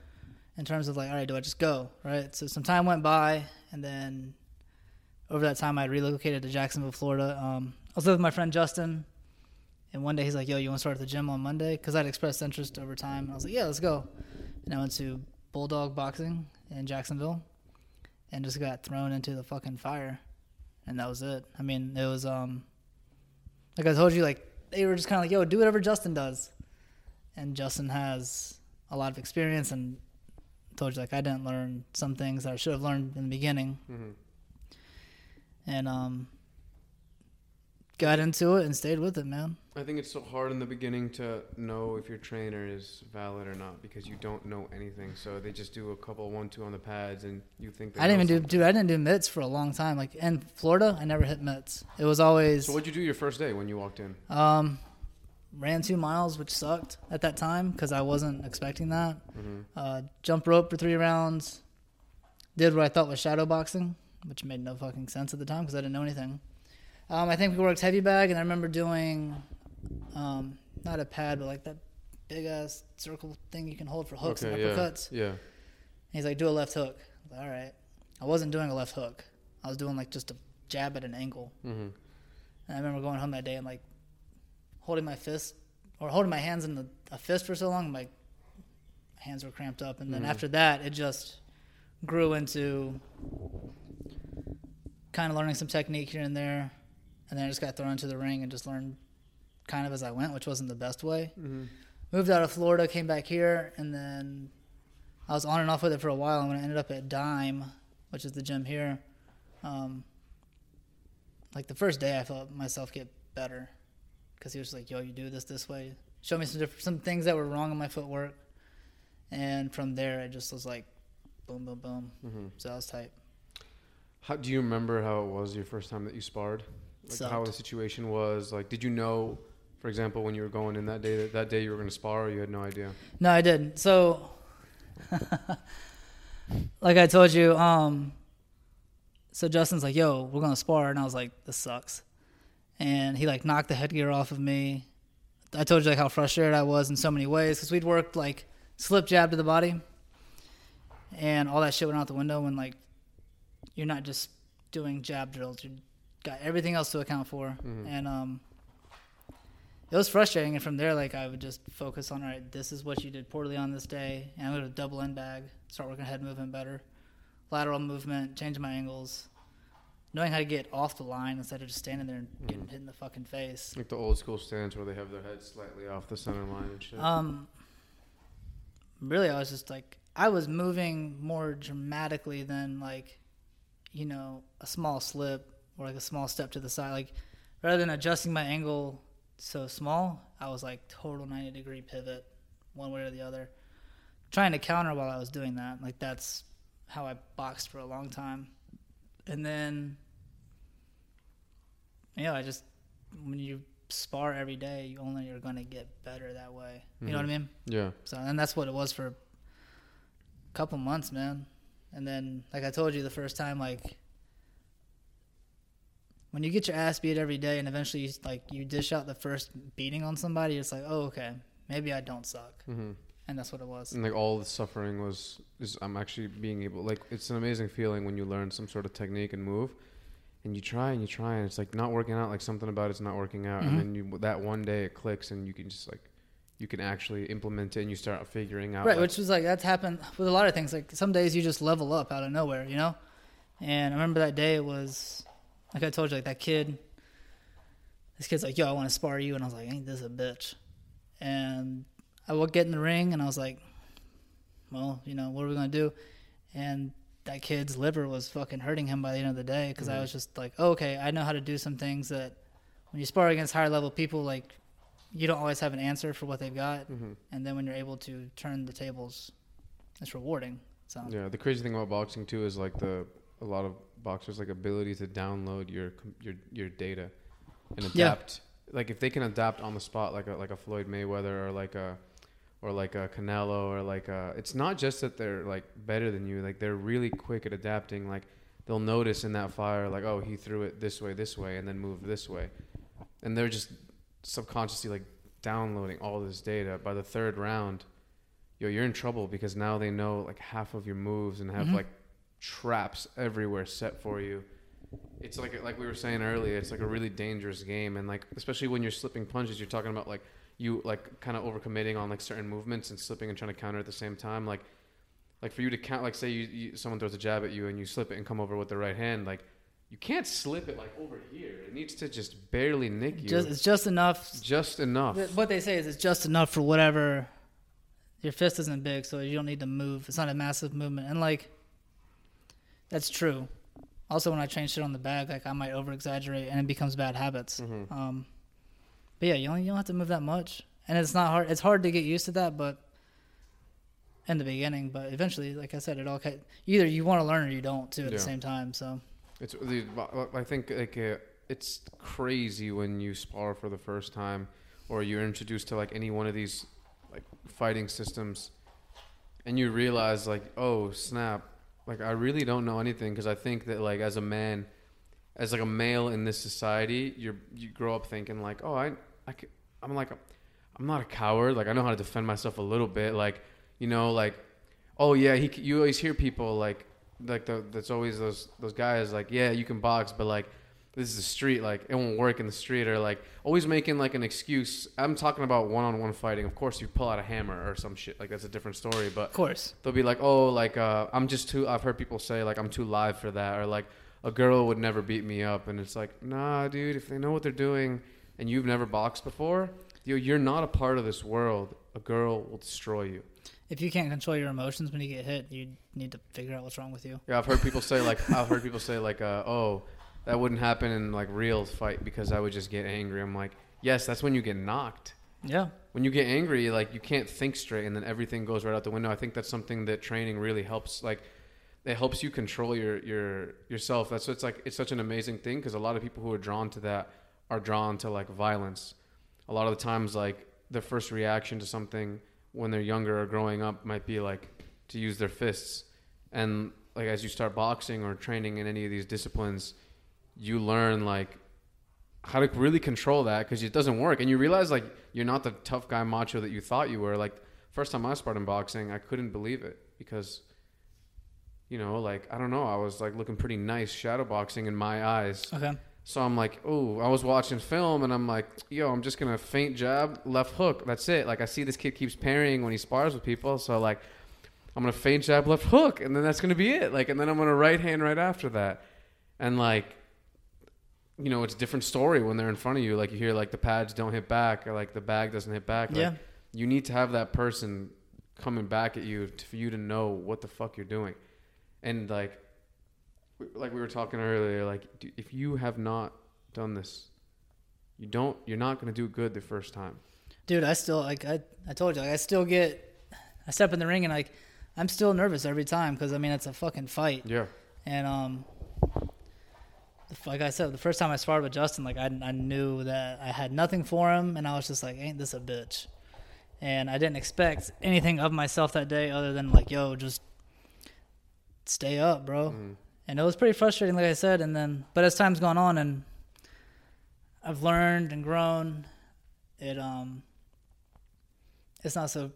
in terms of like, all right, do I just go right? So some time went by, and then over that time, I relocated to Jacksonville, Florida. Um, I was living with my friend Justin. And one day he's like, "Yo, you want to start at the gym on Monday?" Because I'd expressed interest over time. and I was like, "Yeah, let's go." And I went to Bulldog Boxing in Jacksonville, and just got thrown into the fucking fire, and that was it. I mean, it was um, like I told you, like they were just kind of like, "Yo, do whatever Justin does," and Justin has a lot of experience, and told you like I didn't learn some things that I should have learned in the beginning, hmm and um, got into it and stayed with it, man. I think it's so hard in the beginning to know if your trainer is valid or not because you don't know anything. So they just do a couple one two on the pads and you think I didn't even do, dude. I didn't do mitts for a long time. Like in Florida, I never hit mitts. It was always So what'd you do your first day when you walked in? um, ran two miles, which sucked at that time because I wasn't expecting that. hmm Uh, jump rope for three rounds. Did what I thought was shadow boxing, which made no fucking sense at the time because I didn't know anything. Um, I think we worked heavy bag, and I remember doing um, not a pad, but like that big ass circle thing you can hold for hooks okay, and uppercuts. yeah. And he's like, do a left hook. Like, all right. I wasn't doing a left hook. I was doing like just a jab at an angle. hmm And I remember going home that day and like holding my fist or holding my hands in the, a fist for so long, my hands were cramped up. And then Mhm. after that, it just grew into kind of learning some technique here and there. And then I just got thrown into the ring and just learned kind of as I went, which wasn't the best way. hmm Moved out of Florida, came back here, and then I was on and off with it for a while. And when I ended up at Dime, which is the gym here, um, like the first day, I felt myself get better because he was like, "Yo, you do this this way." Showed me some different, some things that were wrong in my footwork, and from there, it just was like, boom, boom, boom. hmm So I was tight. How do you remember how it was your first time that you sparred? Like how the situation was? Like, did you know, for example, when you were going in that day that, that day you were going to spar, or you had no idea? No, I didn't. So, [LAUGHS] like I told you, um, so Justin's like, "Yo, we're gonna spar," and I was like, "This sucks," and he like knocked the headgear off of me. I told you like how frustrated I was in so many ways because we'd worked like slip jab to the body, and all that shit went out the window when like you're not just doing jab drills, you got everything else to account for, Mhm. and um, it was frustrating. And from there, like I would just focus on, all right, this is what you did poorly on this day, and I'm gonna double end bag, start working head movement better, lateral movement, changing my angles, knowing how to get off the line instead of just standing there and getting Mhm. hit in the fucking face. Like the old school stance where they have their head slightly off the center line and shit. Um, really, I was just like, I was moving more dramatically than like, you know, a small slip or like a small step to the side. Like, rather than adjusting my angle so small, I was like total 90 degree pivot, one way or the other, trying to counter while I was doing that. Like, that's how I boxed for a long time. And then, yeah, I just, when you spar every day, you only are going to get better that way. You know what I mm-hmm. mean? yeah. So, and that's what it was for a couple months, man. And then, like I told you the first time, like when you get your ass beat every day, and eventually, you, like you dish out the first beating on somebody, it's like, oh, okay, maybe I don't suck, hmm and that's what it was. And like all the suffering was, is I'm actually being able, like, it's an amazing feeling when you learn some sort of technique and move, and you try and you try, and it's like not working out. Like something about it's not working out, Mhm. and then you that one day it clicks, and you can just like, you can actually implement it and you start figuring out right, like, which was like that's happened with a lot of things. Like some days you just level up out of nowhere, you know. And I remember that day it was like I told you, like that kid. This kid's like, "Yo, I want to spar you," and I was like, "Ain't this a bitch?" And I would get in the ring, and I was like, "Well, you know, what are we gonna do?" And that kid's liver was fucking hurting him by the end of the day because I Mhm. was just like, oh, "Okay, I know how to do some things that when you spar against higher level people, like you don't always have an answer for what they've got, Mhm. and then when you're able to turn the tables, it's rewarding." So Yeah, the crazy thing about boxing too is like the a lot of boxers like ability to download your your your data and Yeah. adapt. Like if they can adapt on the spot, like a like a Floyd Mayweather or like a or like a Canelo or like a, it's not just that they're like better than you. Like they're really quick at adapting. Like they'll notice in that fire, like oh he threw it this way, this way, and then moved this way, and they're just subconsciously like downloading all this data. By the third round, yo, you're in trouble because now they know like half of your moves and have Mhm. like traps everywhere set for you. It's like like we were saying earlier, it's like a really dangerous game, and like especially when you're slipping punches, you're talking about like you like kind of overcommitting on like certain movements and slipping and trying to counter at the same time. Like like for you to count, like say you, you someone throws a jab at you and you slip it and come over with the right hand, like you can't slip it like over here. It needs to just barely nick you, just it's just enough. just enough. Th- What they say is it's just enough for whatever. Your fist isn't big, so you don't need to move. It's not a massive movement, and like that's true. Also, when I train shit on the bag, like I might over exaggerate, and it becomes bad habits. Mhm. Um, but yeah, you only you don't have to move that much, and it's not hard. It's hard to get used to that, but in the beginning, but eventually, like I said, it all ca- either you want to learn or you don't too at Yeah. the same time. So It's the, I think like uh, it's crazy when you spar for the first time, or you're introduced to like any one of these like fighting systems, and you realize like, oh snap, like I really don't know anything because I think that like as a man, as like a male in this society, you're you grow up thinking like, oh i, I i'm like I'm not a coward, like I know how to defend myself a little bit, like you know like, oh yeah, he you always hear people like like the, that's always those those guys like yeah you can box but like this is the street like it won't work in the street or like always making like an excuse. I'm talking about one-on-one fighting. Of course you pull out a hammer or some shit. Like that's a different story but of course, they'll be like oh like uh, i'm just too i've heard people say like i'm too live for that or like a girl would never beat me up and it's like nah dude if they know what they're doing and you've never boxed before yo, you're not a part of this world. A girl will destroy you. If you can't control your emotions when you get hit, you need to figure out what's wrong with you. Yeah, I've heard people say like I've heard people say like uh, oh that wouldn't happen in like real fight because I would just get angry. I'm like yes, that's when you get knocked. Yeah, When you get angry, like you can't think straight and then everything goes right out the window. I think that's something that training really helps. Like it helps you control your your yourself. That's it's like it's such an amazing thing because a lot of people who are drawn to that are drawn to like violence. A lot of the times, like their first reaction to something when they're younger or growing up might be like to use their fists. And like as you start boxing or training in any of these disciplines, you learn like how to really control that because it doesn't work, and you realize like you're not the tough guy macho that you thought you were. Like first time I sparred in boxing, I couldn't believe it because you know, like I don't know, I was like looking pretty nice shadow boxing in my eyes. okay. So I'm like, oh, I was watching film and I'm like, yo, I'm just gonna feint jab, left hook. That's it. Like I see this kid keeps parrying when he spars with people, so like I'm gonna feint jab, left hook, and then that's gonna be it. Like, and then I'm gonna right hand right after that, and like, you know, it's a different story when they're in front of you. Like you hear like the pads don't hit back or like the bag doesn't hit back. Like, Yeah. you need to have that person coming back at you to, for you to know what the fuck you're doing, and like like we were talking earlier, like if you have not done this, you don't. You're not going to do good the first time. dude i still like i, I told you like i still get i step in the ring and like i'm still nervous every time because i mean it's a fucking fight Yeah. and um like i said the first time i sparred with justin like I, I knew that i had nothing for him and i was just like ain't this a bitch? And i didn't expect anything of myself that day other than like yo just stay up bro. Mhm. and it was pretty frustrating like i said and then but as time's gone on and i've learned and grown it um it's not so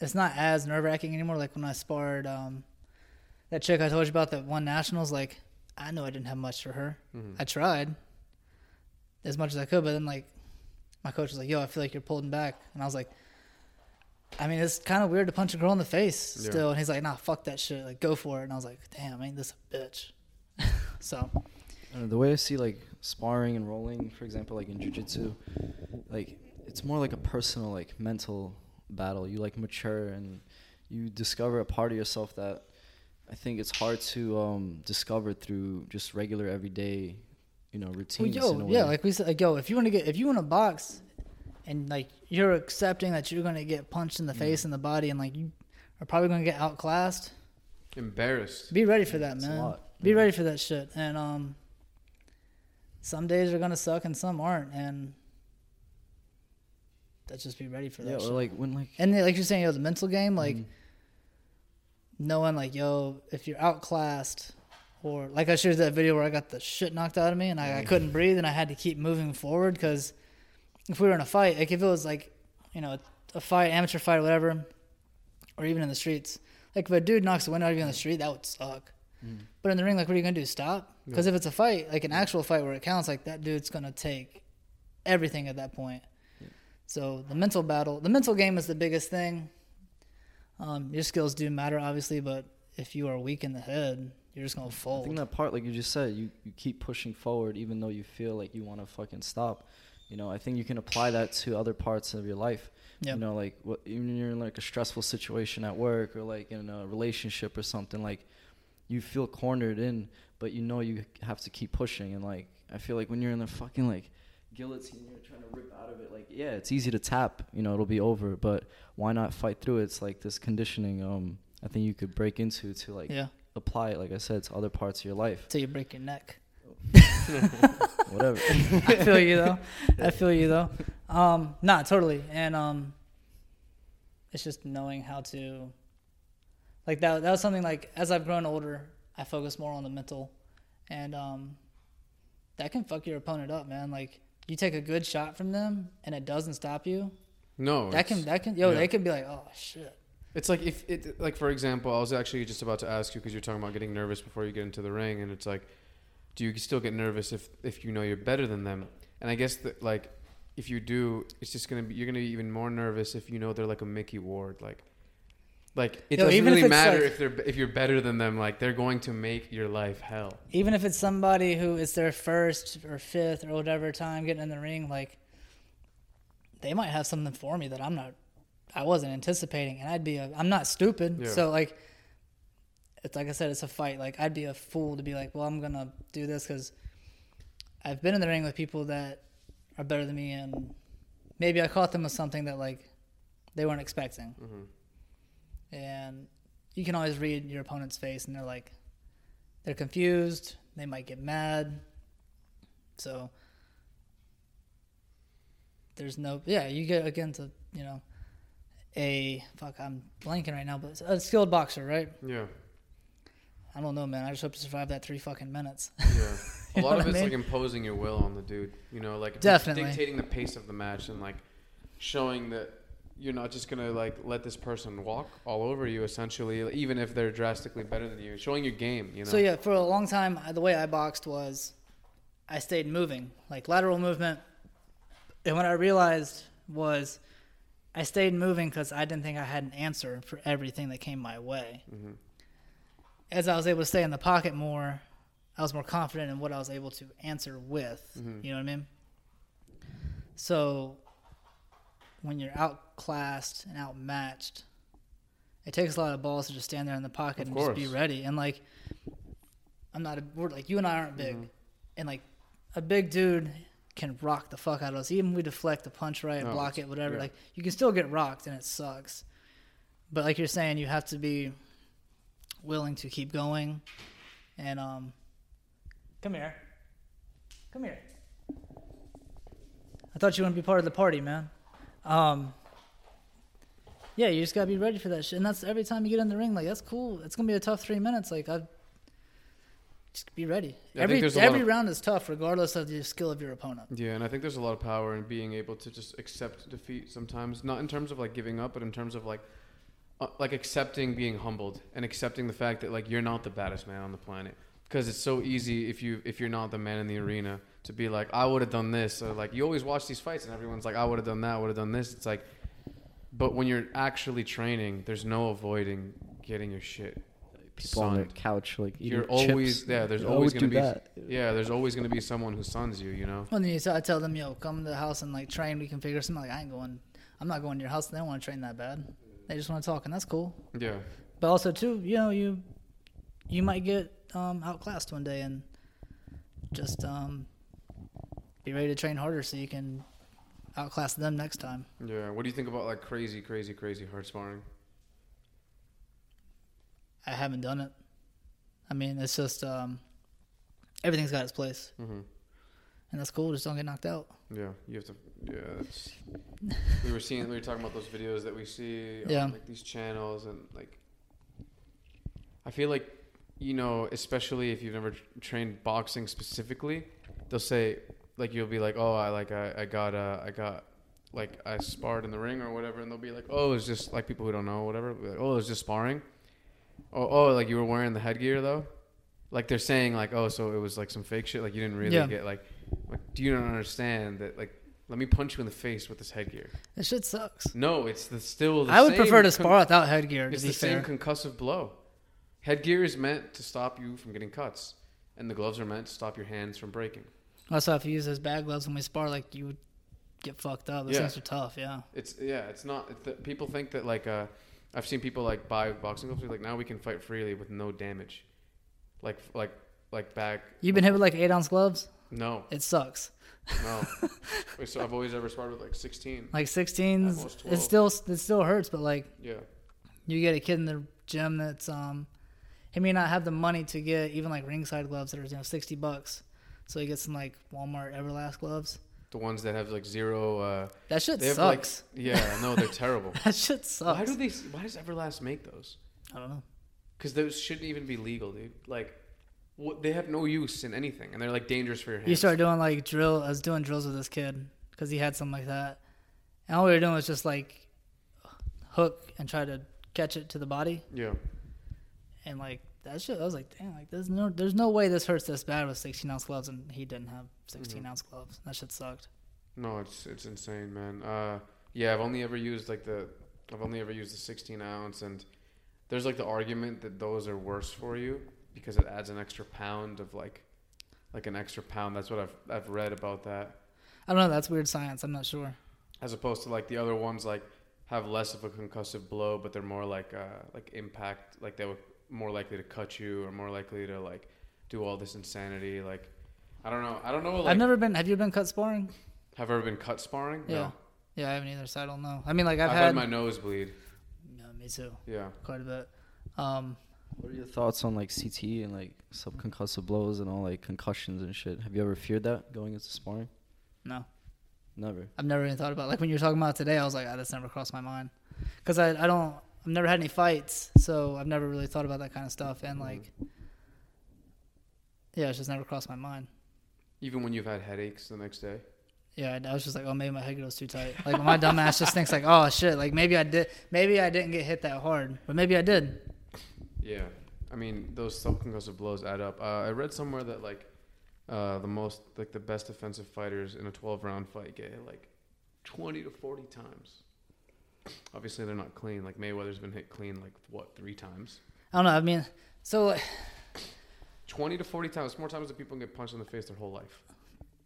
it's not as nerve wracking anymore. Like when i sparred um that chick i told you about that won nationals like i know i didn't have much for her Mhm. i tried as much as i could but then like my coach was like yo i feel like you're pulling back and i was like I mean, it's kind of weird to punch a girl in the face Yeah. still. And he's like, nah, fuck that shit. Like, go for it. And I was like, damn, ain't this a bitch? [LAUGHS] so, I the way I see like sparring and rolling, for example, like in jujitsu, like it's more like a personal, like mental battle. You like mature and you discover a part of yourself that I think it's hard to um, discover through just regular everyday, you know, well, routines. in yo, a yeah, like we said, like, yo, if you want to get, if you want to box and like you're accepting that you're going to get punched in the Mm. face and the body and like you are probably going to get outclassed, Embarrassed. be ready for that, It's man. Be yeah. ready for that shit. And, um, some days are going to suck and some aren't. And let's just be ready for that yeah, shit. or like when like And then, like you're saying, yo, the mental game, like Mhm. Knowing, like, yo, if you're outclassed, or like I shared that video where I got the shit knocked out of me and I, I couldn't breathe and I had to keep moving forward because if we were in a fight, like if it was like, you know, a fight, amateur fight, or whatever, or even in the streets, like if a dude knocks the wind out of you on the street, that would suck. Mhm. But in the ring, like, what are you gonna do? Stop? Because Yeah. if it's a fight, like an actual fight where it counts, like that dude's gonna take everything at that point. So the mental battle, the mental game is the biggest thing. Um, your skills do matter, obviously, but if you are weak in the head, you're just gonna fold. I think that part, like you just said, you, you keep pushing forward even though you feel like you want to fucking stop. You know, I think you can apply that to other parts of your life. Yep. You know, like what, even when you're in like a stressful situation at work or like in a relationship or something, like you feel cornered in, but you know you have to keep pushing. And like I feel like when you're in the fucking like guillotine, you're trying to rip out of it. Like yeah, it's easy to tap. You know, it'll be over, but why not fight through it? It's like this conditioning. Um, I think you could break into to like yeah, apply it, like I said, to other parts of your life. till you break your neck. [LAUGHS] Whatever. [LAUGHS] I feel you though. I feel you though. Um, nah, totally. And um, it's just knowing how to, like that. That was something like as I've grown older, I focus more on the mental, and um, that can fuck your opponent up, man. Like you take a good shot from them and it doesn't stop you. No. That can that can yo, yeah. they could be like, oh shit. It's like if it like for example, I was actually just about to ask you because you're talking about getting nervous before you get into the ring, and it's like, do you still get nervous if if you know you're better than them? And I guess that like if you do, it's just gonna be you're gonna be even more nervous if you know they're like a Micky Ward, like. Like it Yo, doesn't even if really it's matter like- if they're if you're better than them. Like they're going to make your life hell. Even if it's somebody who is their first or fifth or whatever time getting in the ring, like they might have something for me that I'm not, I wasn't anticipating, and I'd be a, I'm not stupid, Yeah. so like, it's like I said, it's a fight. Like I'd be a fool to be like, well, I'm gonna do this because I've been in the ring with people that are better than me, and maybe I caught them with something that like they weren't expecting, hmm and you can always read your opponent's face, and they're like, they're confused, they might get mad, so there's no yeah you get against a you know a fuck i'm blanking right now but a skilled boxer right Yeah, i don't know man i just hope to survive that three fucking minutes yeah. [LAUGHS] A lot of it's mean? like imposing your will on the dude. You know, like Definitely. dictating the pace of the match and like showing that you're not just gonna like let this person walk all over you. Essentially, even if they're drastically better than you, showing your game. You know. so yeah for a long time the way i boxed was i stayed moving like lateral movement and what i realized was i stayed moving because i didn't think i had an answer for everything that came my way Mhm. as I was able to stay in the pocket more, I was more confident in what I was able to answer with. Mhm. You know what I mean? So when you're outclassed and outmatched, it takes a lot of balls to just stand there in the pocket Of and just be ready. And like, I'm not a we're like you and I aren't big, Mhm. and like a big dude can rock the fuck out of us. Even if we deflect the punch right, No, block it, whatever. yeah. Like you can still get rocked and it sucks. But like you're saying, you have to be willing to keep going. And um, come here, come here. I thought you want to be part of the party, man. Um, yeah, you just gotta be ready for that shit, and that's every time you get in the ring. Like that's cool. It's gonna be a tough three minutes. Like I, just be ready. I every there's a lot every of- round is tough, regardless of the skill of your opponent. Yeah, and I think there's a lot of power in being able to just accept defeat sometimes, not in terms of like giving up, but in terms of like uh, like accepting being humbled and accepting the fact that like you're not the baddest man on the planet because it's so easy if you if you're not the man in the arena to be like I would have done this or like you always watch these fights and everyone's like I would have done that, would have done this. It's like But when you're actually training, there's no avoiding getting your shit. People on the couch like eating You're always chips. yeah. There's They always do gonna be that. yeah. There's always gonna be someone who sons you. You know. Well, then you tell, I tell them, yo, come to the house and like train. We can figure something. Like I ain't going. I'm not going to your house. They don't want to train that bad. They just want to talk, and that's cool. Yeah. But also too, you know, you you might get um, outclassed one day and just um, be ready to train harder so you can outclass them next time. Yeah. What do you think about like crazy, crazy, crazy hard sparring? I haven't done it. I mean, it's just um, everything's got its place, Mm-hmm. and that's cool. Just don't get knocked out. Yeah, you have to. Yeah, it's, we were seeing. We were talking about those videos that we see Yeah. on like these channels, and like, I feel like, you know, especially if you've never trained boxing specifically, they'll say like you'll be like, oh, I like I, I got uh I got like I sparred in the ring or whatever, and they'll be like, oh, it's just like people who don't know whatever. Like, oh, it's just sparring. Oh, oh, like you were wearing the headgear though. Like they're saying like, oh, so it was like some fake shit. Like you didn't really Yeah. get like, like do you not understand that like let me punch you in the face with this headgear. This shit sucks. No, it's the still. The I would prefer to con- spar without headgear. To It's the fair, same concussive blow. Headgear is meant to stop you from getting cuts, and the gloves are meant to stop your hands from breaking. also if you use those bag gloves when we spar, like you would get fucked up. Those Yeah. things are tough. Yeah. It's yeah, it's not. It's the, people think that like uh, I've seen people like buy boxing gloves. Like now we can fight freely with no damage, like like like back. You've been hit with like eight ounce gloves. No, It sucks. no. [LAUGHS] Wait, so I've always ever sparred with like sixteen. Like 16s, it still it still hurts, but like Yeah, you get a kid in the gym that's um he may not have the money to get even like ringside gloves that are you know 60 bucks. So he gets some like Walmart Everlast gloves. the ones that have like zero. Uh, That shit they have like sucks. yeah, no, they're terrible. [LAUGHS] that shit sucks. Why do they? Why does Everlast make those? I don't know. Because those shouldn't even be legal, dude. Like, what, they have no use in anything, and they're like dangerous for your hands. You start doing like drill. I was doing drills with this kid because he had something like that, and all we were doing was just like hook and try to catch it to the body, Yeah, and like that shit. I was like, damn, like there's no, there's no way this hurts this bad with 16 ounce gloves, and he didn't have 16 Mhm. ounce gloves. That shit sucked. no, it's it's insane, man. Uh, yeah, I've only ever used like the, I've only ever used the 16 ounce, and there's like the argument that those are worse for you because it adds an extra pound of like, like an extra pound. That's what I've I've read about that, I don't know. That's weird science. I'm not sure. as opposed to like the other ones like have less of a concussive blow, but they're more like uh like impact, like they were more likely to cut you or more likely to like do all this insanity. Like, I don't know. I don't know. Like, I've never been. Have you been cut sparring? Have I ever been cut sparring? Yeah. No. Yeah, I haven't either, so I don't know. I mean, like I've, I've, had. had, my nose bleed. yeah, me too. Yeah. Quite a bit. Um, What are your thoughts on like CTE and like subconcussive blows and all like concussions and shit? Have you ever feared that going into sparring? no, Never. I've never even thought about. Like when you were talking about it today, I was like, ah, that's never crossed my mind. Because I, I don't. I've never had any fights, so I've never really thought about that kind of stuff. And like, yeah, it's just never crossed my mind. Even when you've had headaches the next day. Yeah, I was just like, oh, maybe my head goes too tight. Like my dumb ass just thinks like, oh shit, like maybe I did, maybe I didn't get hit that hard, but maybe I did. Yeah. I mean, those subconcussive blows add up. Uh, I read somewhere that like uh, the most like the best defensive fighters in a 12 round fight get hit like 20 to 40 times. Obviously, they're not clean. Like Mayweather's been hit clean like what three times? I don't know. I mean, so 20 to 40 times. More times than people get punched in the face their whole life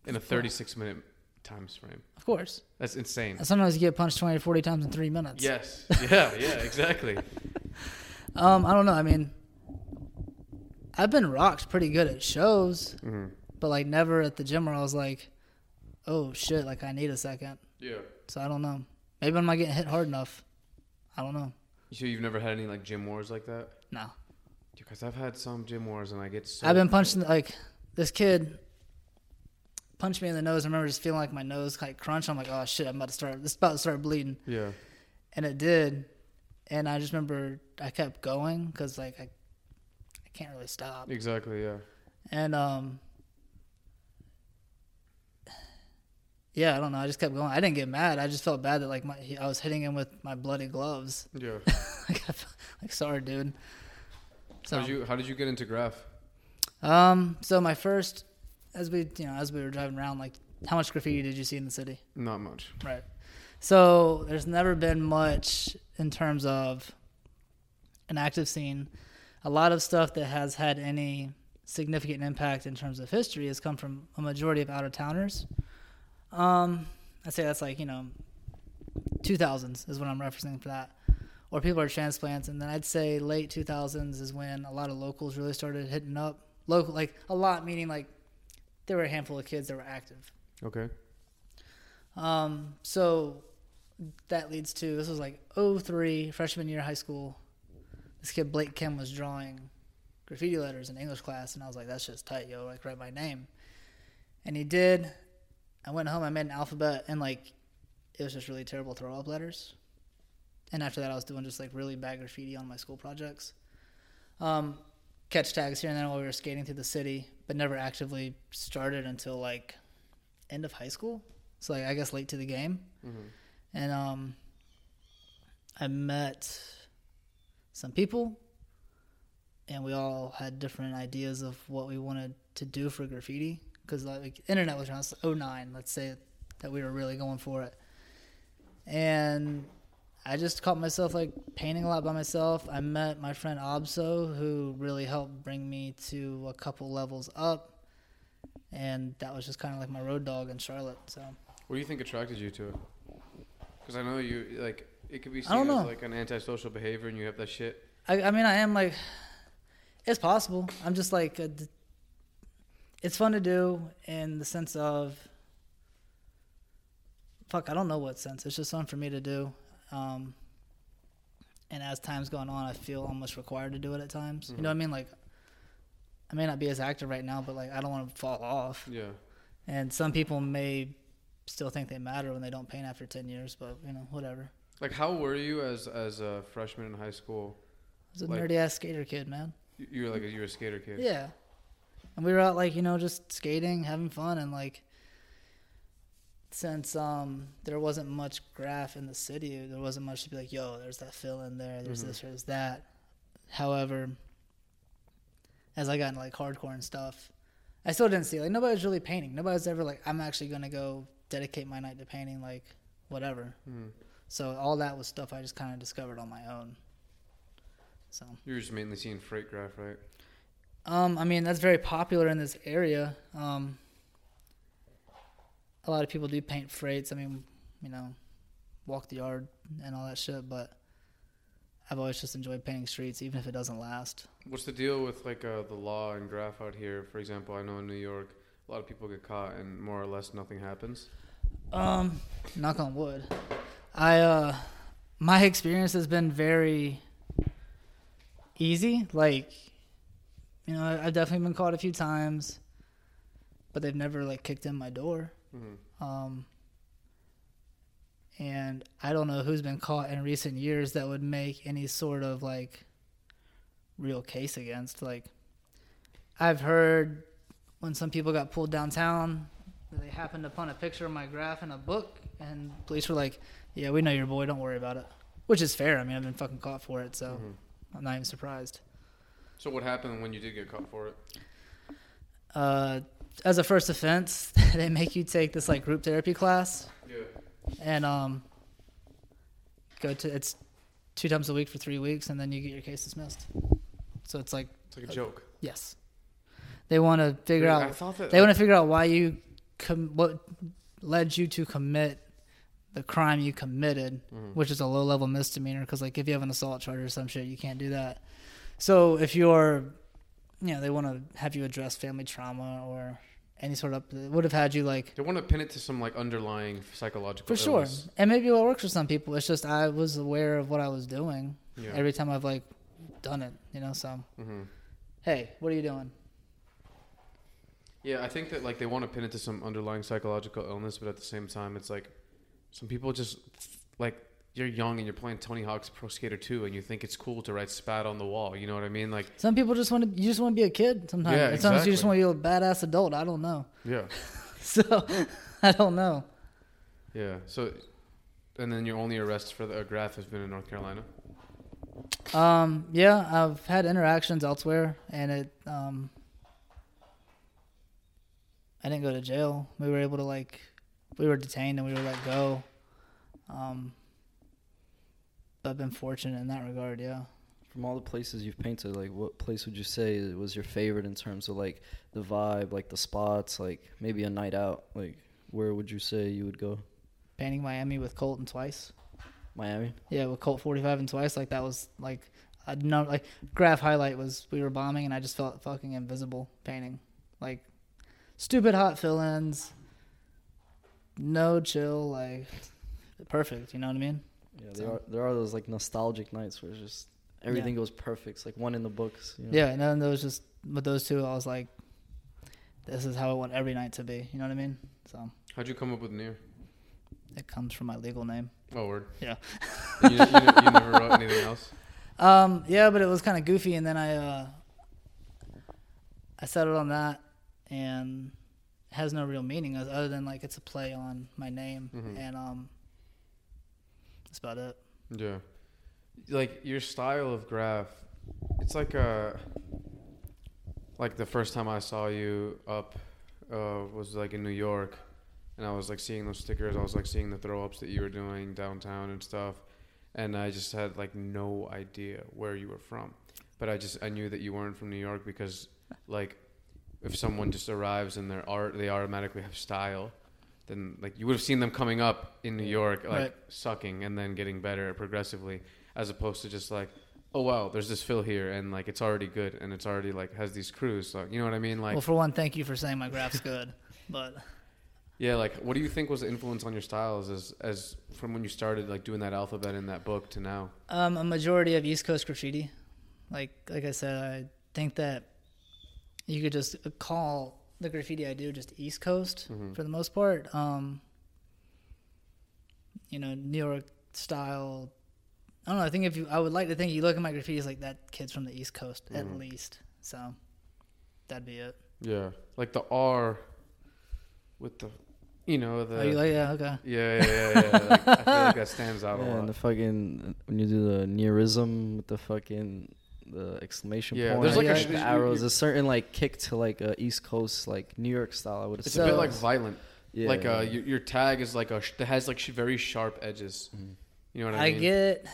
in a 36 minute time frame. of course, That's insane. sometimes you get punched twenty to forty times in three minutes. Yes. [LAUGHS] Yeah. Yeah. Exactly. Um, I don't know. I mean, I've been rocked pretty good at shows, hmm but like never at the gym where I was like, oh shit, like I need a second. Yeah. So I don't know. Maybe I'm not getting hit hard enough. I don't know. So you've never had any like gym wars like that? No. Because I've had some gym wars and I get so. I've been punched in the, like this kid punched me in the nose. I remember just feeling like my nose like crunch. I'm like, oh shit, I'm about to start. This is about to start bleeding, Yeah. and it did. And I just remember I kept going because like I, I can't really stop. Exactly. Yeah. And um, yeah, I don't know. I just kept going. I didn't get mad. I just felt bad that like my he- I was hitting him with my bloody gloves. [LAUGHS] Yeah. like, I felt, like sorry, dude. So How did you How did you get into graff? um, so my first, as we you know as we were driving around, like how much graffiti did you see in the city? Not much. Right. So there's never been much in terms of an active scene. A lot of stuff that has had any significant impact in terms of history has come from a majority of out of towners. Um, I'd say that's like, you know, 2000s is what I'm referencing for that. Or people are transplants. And then I'd say late 2000s is when a lot of locals really started hitting up. Local, like a lot, meaning like there were a handful of kids that were active. Okay. Um, so that leads to this was like 03, freshman year of high school. This kid Blake Kim was drawing graffiti letters in English class, and I was like, "That's just tight, yo! Like write my name." And he did. I went home. I made an alphabet, and like it was just really terrible throw up letters. And after that, I was doing just like really bad graffiti on my school projects. Um, catch tags here and then while we were skating through the city, but never actively started until like end of high school. So like I guess late to the game. Mm-hmm. And um, I met some people, and we all had different ideas of what we wanted to do for graffiti. Because like internet was around 09, let's say that we were really going for it. And I just caught myself like painting a lot by myself. I met my friend Obso, who really helped bring me to a couple levels up. And that was just kind of like my road dog in Charlotte. So What do you think attracted you to it? Because I know you like it could be seen as know. like an antisocial behavior, and you have that shit. I, I mean, I am like, it's possible. I'm just like, a d it's fun to do in the sense of, fuck, I don't know what sense. It's just fun for me to do. Um, and as time's going on, I feel almost required to do it at times. You know what I mean? Like, I may not be as active right now, but like, I don't want to fall off. Yeah. And some people may still think they matter when they don't paint after 10 years, but you know, whatever. Like, how were you as as a freshman in high school? I was a Like- nerdy ass skater kid, man. You you were like a, you were a skater kid. Yeah. And we were out like, you know, just skating, having fun and like since um there wasn't much graff in the city, there wasn't much to be like, yo, there's that fill in there, there's Mhm. this, there's that. However, as I got into like hardcore and stuff, I still didn't see like nobody was really painting. Nobody was ever like, I'm actually gonna go dedicate my night to painting, like whatever. Mhm. So all that was stuff I just kind of discovered on my own. So. you're just mainly seeing freight graff, right? Um, I mean, that's very popular in this area. Um, a lot of people do paint freights. I mean, you know, walk the yard and all that shit. But I've always just enjoyed painting streets, even if it doesn't last. What's the deal with like uh, the law and graff out here? For example, I know in New York, a lot of people get caught, and more or less nothing happens. Um, knock on wood. I uh, my experience has been very easy. Like, you know, I- I've definitely been caught a few times, but they've never like kicked in my door. Mm-hmm. Um, and I don't know who's been caught in recent years that would make any sort of like real case against. Like, I've heard when some people got pulled downtown, they happened upon a picture of my graff in a book, and police were like, "Yeah, we know your boy. Don't worry about it." Which is fair. I mean, I've been fucking caught for it, so Mhm. I'm not even surprised. So what happened when you did get caught for it? Uh, as a first offense, [LAUGHS] they make you take this like group therapy class. Yeah. and um go to it's two times a week for three weeks and then you get your case dismissed so it's like It's like a joke. yes they want to figure Dude, out that they want to figure out why you com- what led you to commit the crime you committed Mhm. which is a low level misdemeanor because like if you have an assault charge or some shit you can't do that so if you're you know they want to have you address family trauma or any sort of would have had you like They want to pin it to some like underlying psychological. For sure. illness. And maybe it works for some people. It's just I was aware of what I was doing Yeah. every time I've like done it, you know, so hmm hey, what are you doing? Yeah, I think that like they want to pin it to some underlying psychological illness, but at the same time, it's like some people just like you're young and you're playing Tony Hawk's Pro Skater 2 and you think it's cool to write spat on the wall. You know what I mean? Like, Some people just want to you just want to be a kid sometimes. Yeah, Sometimes you just want to be a badass adult. I don't know. yeah, [LAUGHS] So I don't know. yeah. So, and then your only arrest for the graff has been in North Carolina. Um, yeah, I've had interactions elsewhere and it um I didn't go to jail. We were able to like we were detained and we were let go. Um, I've been fortunate in that regard. Yeah. From all the places you've painted, like what place would you say was your favorite in terms of like the vibe, like the spots, like maybe a night out? Like where would you say you would go? Painting Miami with Colt and twice. Miami. Yeah, with Colt 45 and twice. Like that was like a no like graff highlight was we were bombing and I just felt fucking invisible painting. Like stupid hot fill-ins. No chill, like perfect. You know what I mean? Yeah, there are there are those like nostalgic nights where it's just everything goes perfect. It's like one in the books. You know? Yeah, and then those just with those two, I was like, this is how I want every night to be. You know what I mean? So How'd you come up with Neir? it comes from my legal name. Oh, word. [LAUGHS] Yeah. you, you, you never wrote anything else? [LAUGHS] Um, yeah, but it was kind of goofy, and then I uh, I settled on that, and it has no real meaning other than like it's a play on my name, Mhm. and um, that's about it. Yeah. Like your style of graff, it's like a like the first time I saw you up uh, was like in New York, and I was like seeing those stickers. I was like seeing the throw ups that you were doing downtown and stuff, and I just had like no idea where you were from, but I just I knew that you weren't from New York because like if someone just arrives in their art, they automatically have style. Then like you would have seen them coming up in New York, like Right. sucking and then getting better progressively, as opposed to just like, oh wow, there's this fill here and like it's already good and it's already like has these crews. So you know what I mean? Like well, for one, thank you for saying my graff's good, [LAUGHS] but yeah, like what do you think was the influence on your styles as as from when you started like doing that alphabet in that book to now? um, a majority of East Coast graffiti, like like I said, I think that you could just call the graffiti I do just East Coast Mhm. for the most part. Um, you know, New York style. I don't know. I think if you, I would like to think you look at my graffiti as like that kid's from the East Coast at Mhm. least. So that'd be it. Yeah, like the R with the, you know the. oh, you like yeah? Okay. yeah, yeah, yeah, yeah. like, I feel like that [LAUGHS] stands out a Yeah, and lot. the fucking when you do the nearism with the fucking the exclamation Yeah, point, there's like a like the arrows, a certain like kick to like a East Coast like New York style. I would say. It's say. a bit like violent. yeah, like uh, your, your tag is like a sh- that has like sh- very sharp edges. Mhm. You know what I, I mean? I get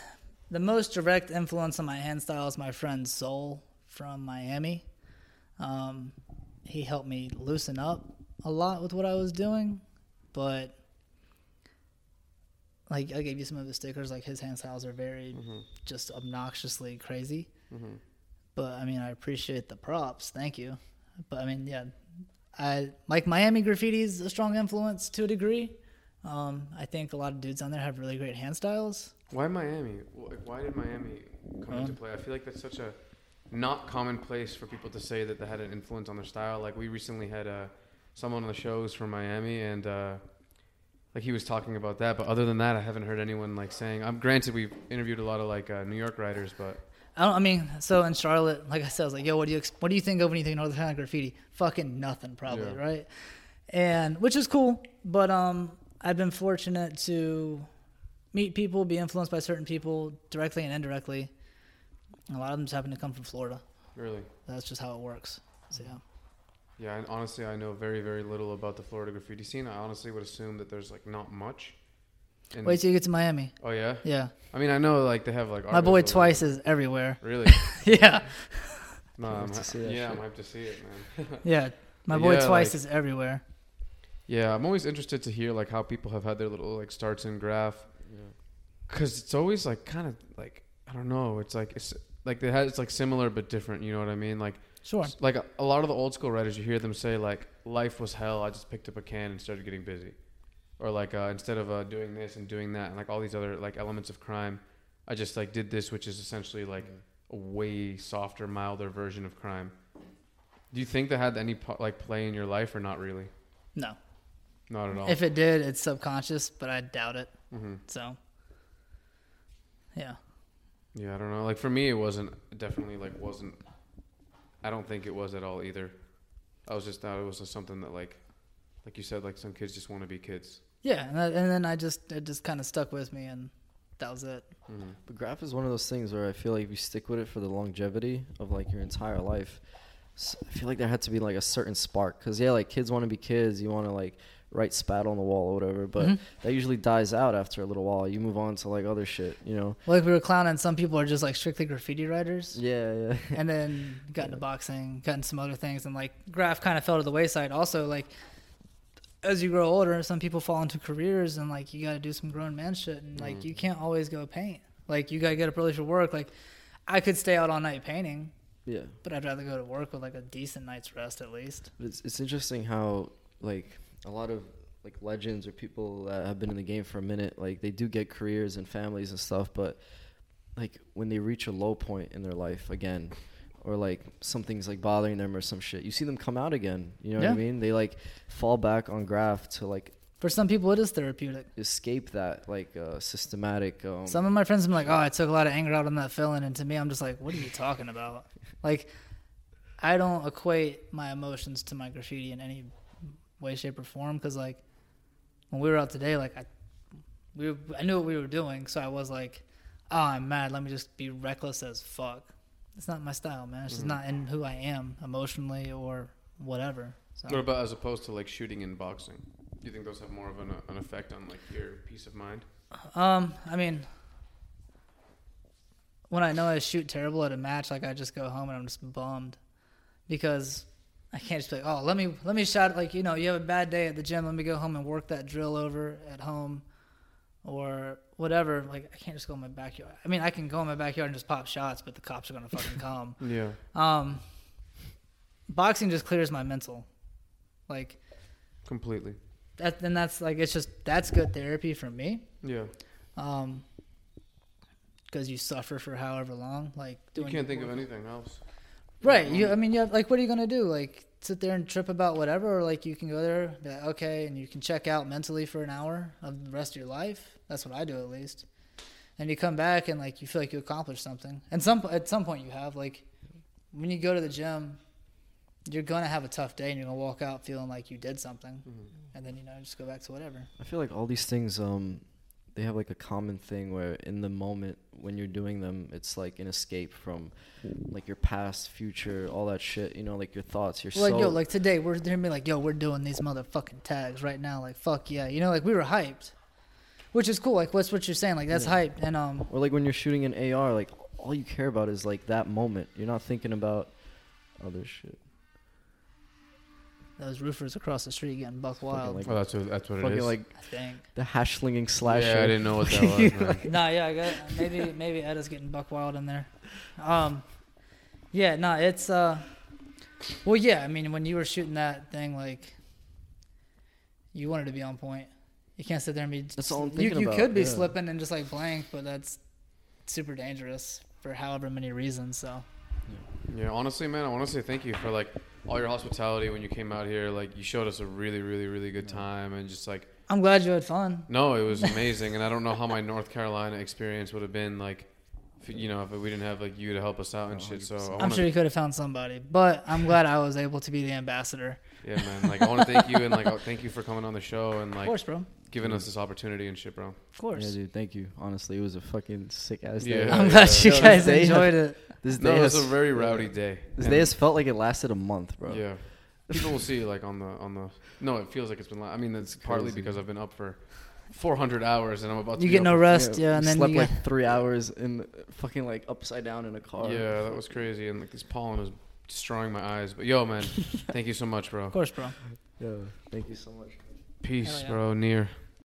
the most direct influence on my hand style is my friend Soul from Miami. Um, he helped me loosen up a lot with what I was doing, but like I gave you some of his stickers. Like his hand styles are very Mhm, just obnoxiously crazy. Mhm. But I mean, I appreciate the props. Thank you. But I mean, yeah, I like Miami graffiti is a strong influence to a degree. Um, I think a lot of dudes on there have really great hand styles. Why Miami? Why did Miami come into Um, play? I feel like that's such a not common place for people to say that they had an influence on their style. Like we recently had uh, someone on the shows from Miami, and uh, like he was talking about that. But other than that, I haven't heard anyone like saying. I'm granted we've interviewed a lot of like uh, New York writers, but I don't. I mean, so in Charlotte, like I said, I was like, "Yo, what do you what do you think of when you think Northern Carolina graffiti?" Fucking nothing, probably, Yeah. right? And which is cool, but um, I've been fortunate to meet people, be influenced by certain people directly and indirectly. A lot of them just happen to come from Florida. really, That's just how it works. So yeah. yeah. And honestly, I know very very little about the Florida graffiti scene. I honestly would assume that there's like not much. And- Wait till you get to Miami. oh yeah. Yeah, I mean, I know like they have like my boy Twice is everywhere. Really. [LAUGHS] yeah, No, [LAUGHS] I'm wait to see that yeah, shit. I'm hyped to see it, man. [LAUGHS] yeah. My boy Yeah, Twice like- is everywhere. Yeah, I'm always interested to hear like how people have had their little like starts in graff, cause it's always like kind of like I don't know. It's like it's like they had it's like similar but different. You know what I mean? Like Sure. like a, a lot of the old school writers, you hear them say like life was hell. I just picked up a can and started getting busy, or like uh, instead of uh, doing this and doing that and like all these other like elements of crime, I just like did this, which is essentially like a way softer, milder version of crime. Do you think that had any like play in your life or not really? No. Not at all. If it did, it's subconscious, but I doubt it. hmm So, yeah. Yeah, I don't know. Like for me, it wasn't definitely like wasn't. I don't think it was at all either. I was just thought it was just something that like, like you said, like some kids just want to be kids. Yeah, and, that, and then I just it just kind of stuck with me, and that was it. Mm-hmm. But graff is one of those things where I feel like if you stick with it for the longevity of like your entire life, I feel like there had to be like a certain spark. Cause yeah, like kids want to be kids. You want to like write spat on the wall or whatever. But Mhm. that usually dies out after a little while. You move on to like other shit, you know. like we were clowning, some people are just like strictly graffiti writers. Yeah, yeah. and then got into boxing, got into some other things, and like graff kind of fell to the wayside. Also, like as you grow older, some people fall into careers, and like you got to do some grown man shit, and like Mhm. you can't always go paint. Like you got to get up early for work. Like I could stay out all night painting, yeah. but I'd rather go to work with like a decent night's rest at least. But it's it's interesting how like a lot of like legends or people that have been in the game for a minute, like they do get careers and families and stuff, but like when they reach a low point in their life again, or like something's like bothering them or some shit, you see them come out again. You know what I mean? They like fall back on graff to like For some people, it is therapeutic. escape that like uh, systematic. Um, Some of my friends have been like, "Oh, I took a lot of anger out on that feeling," and to me, I'm just like, "What are you talking about?" Like, I don't equate my emotions to my graffiti in any way, shape, or form. Because like, when we were out today, like I, we, I knew what we were doing, so I was like, "Oh, I'm mad. Let me just be reckless as fuck." It's not my style, man. It's just Mhm. not in who I am emotionally or whatever. So. What about as opposed to like shooting and boxing? Do you think those have more of an, an effect on like your peace of mind? Um, I mean, when I know I shoot terrible at a match, like I just go home and I'm just bummed because I can't just be like, oh, let me let me shot like you know you have a bad day at the gym, let me go home and work that drill over at home, or whatever. Like I can't just go in my backyard. I mean, I can go in my backyard and just pop shots, but the cops are gonna fucking come. [LAUGHS] Yeah. Um, boxing just clears my mental, like Completely. that. Then that's like it's just that's good therapy for me. Yeah. um because you suffer for however long like You doing can't think of anything else. right you i mean you have, like what are you gonna do like sit there and trip about whatever or like you can go there like, okay and you can check out mentally for an hour of the rest of your life that's what i do at least and you come back and like you feel like you accomplished something and some at some point you have like when you go to the gym you're gonna have a tough day and you're gonna walk out feeling like you did something Mhm. and then you know just go back to whatever I feel like all these things, um, they have like a common thing where in the moment when you're doing them, it's like an escape from like your past, future, all that shit. You know, like your thoughts. You're like yo, like today we're gonna be like, yo, we're doing these motherfucking tags right now. Like fuck yeah, you know, like we were hyped, which is cool. Like what's what you're saying? Like that's Yeah. hyped. And um, or like when you're shooting an AR, like all you care about is like that moment. You're not thinking about other shit. those roofers across the street getting buck wild. like- Oh, that's what that's what it Fucking is. like I think. the hash slinging slasher. Yeah, I didn't know what that was. [LAUGHS] Man. nah, yeah, I got maybe maybe Edda's getting buck wild in there. Um, yeah, no, it's uh, well, yeah. I mean, when you were shooting that thing, like, you wanted to be on point. You can't sit there and be. That's all I'm you thinking you about, could be yeah. slipping and just like blank, but that's super dangerous for however many reasons. So Yeah, honestly, man, I want to say thank you for like all your hospitality when you came out here. Like, you showed us a really, really, really good time, and just like, I'm glad you had fun. no, it was amazing. and I don't know how my North Carolina experience would have been like, you know, if we didn't have like you to help us out and oh, shit. So I I'm sure you could have found somebody, but I'm glad I was able to be the ambassador. yeah, man. Like, I want to thank you and like, [LAUGHS] thank you for coming on the show and like. Of like course, bro. Of giving us this opportunity and shit, bro. Of course. Yeah, dude. Thank you. Honestly, it was a fucking sick ass Yeah. day. I'm glad yeah. you Yo, this guys day enjoyed has- it. This No, it was has a very rowdy day. This day has felt like it lasted a month, bro. Yeah. People will see like on the on the. No, it feels like it's been. li- I mean, it's partly crazy. because I've been up for 400 hours and I'm about to. You be get up no rest, yeah, and then slept you got, like three hours in fucking like upside down in a car. Yeah, that was crazy, and like this pollen is destroying my eyes. But yo, man, [LAUGHS] thank you so much, bro. of course, bro. Yeah. Thank you so much. Peace, yeah. bro. Neir.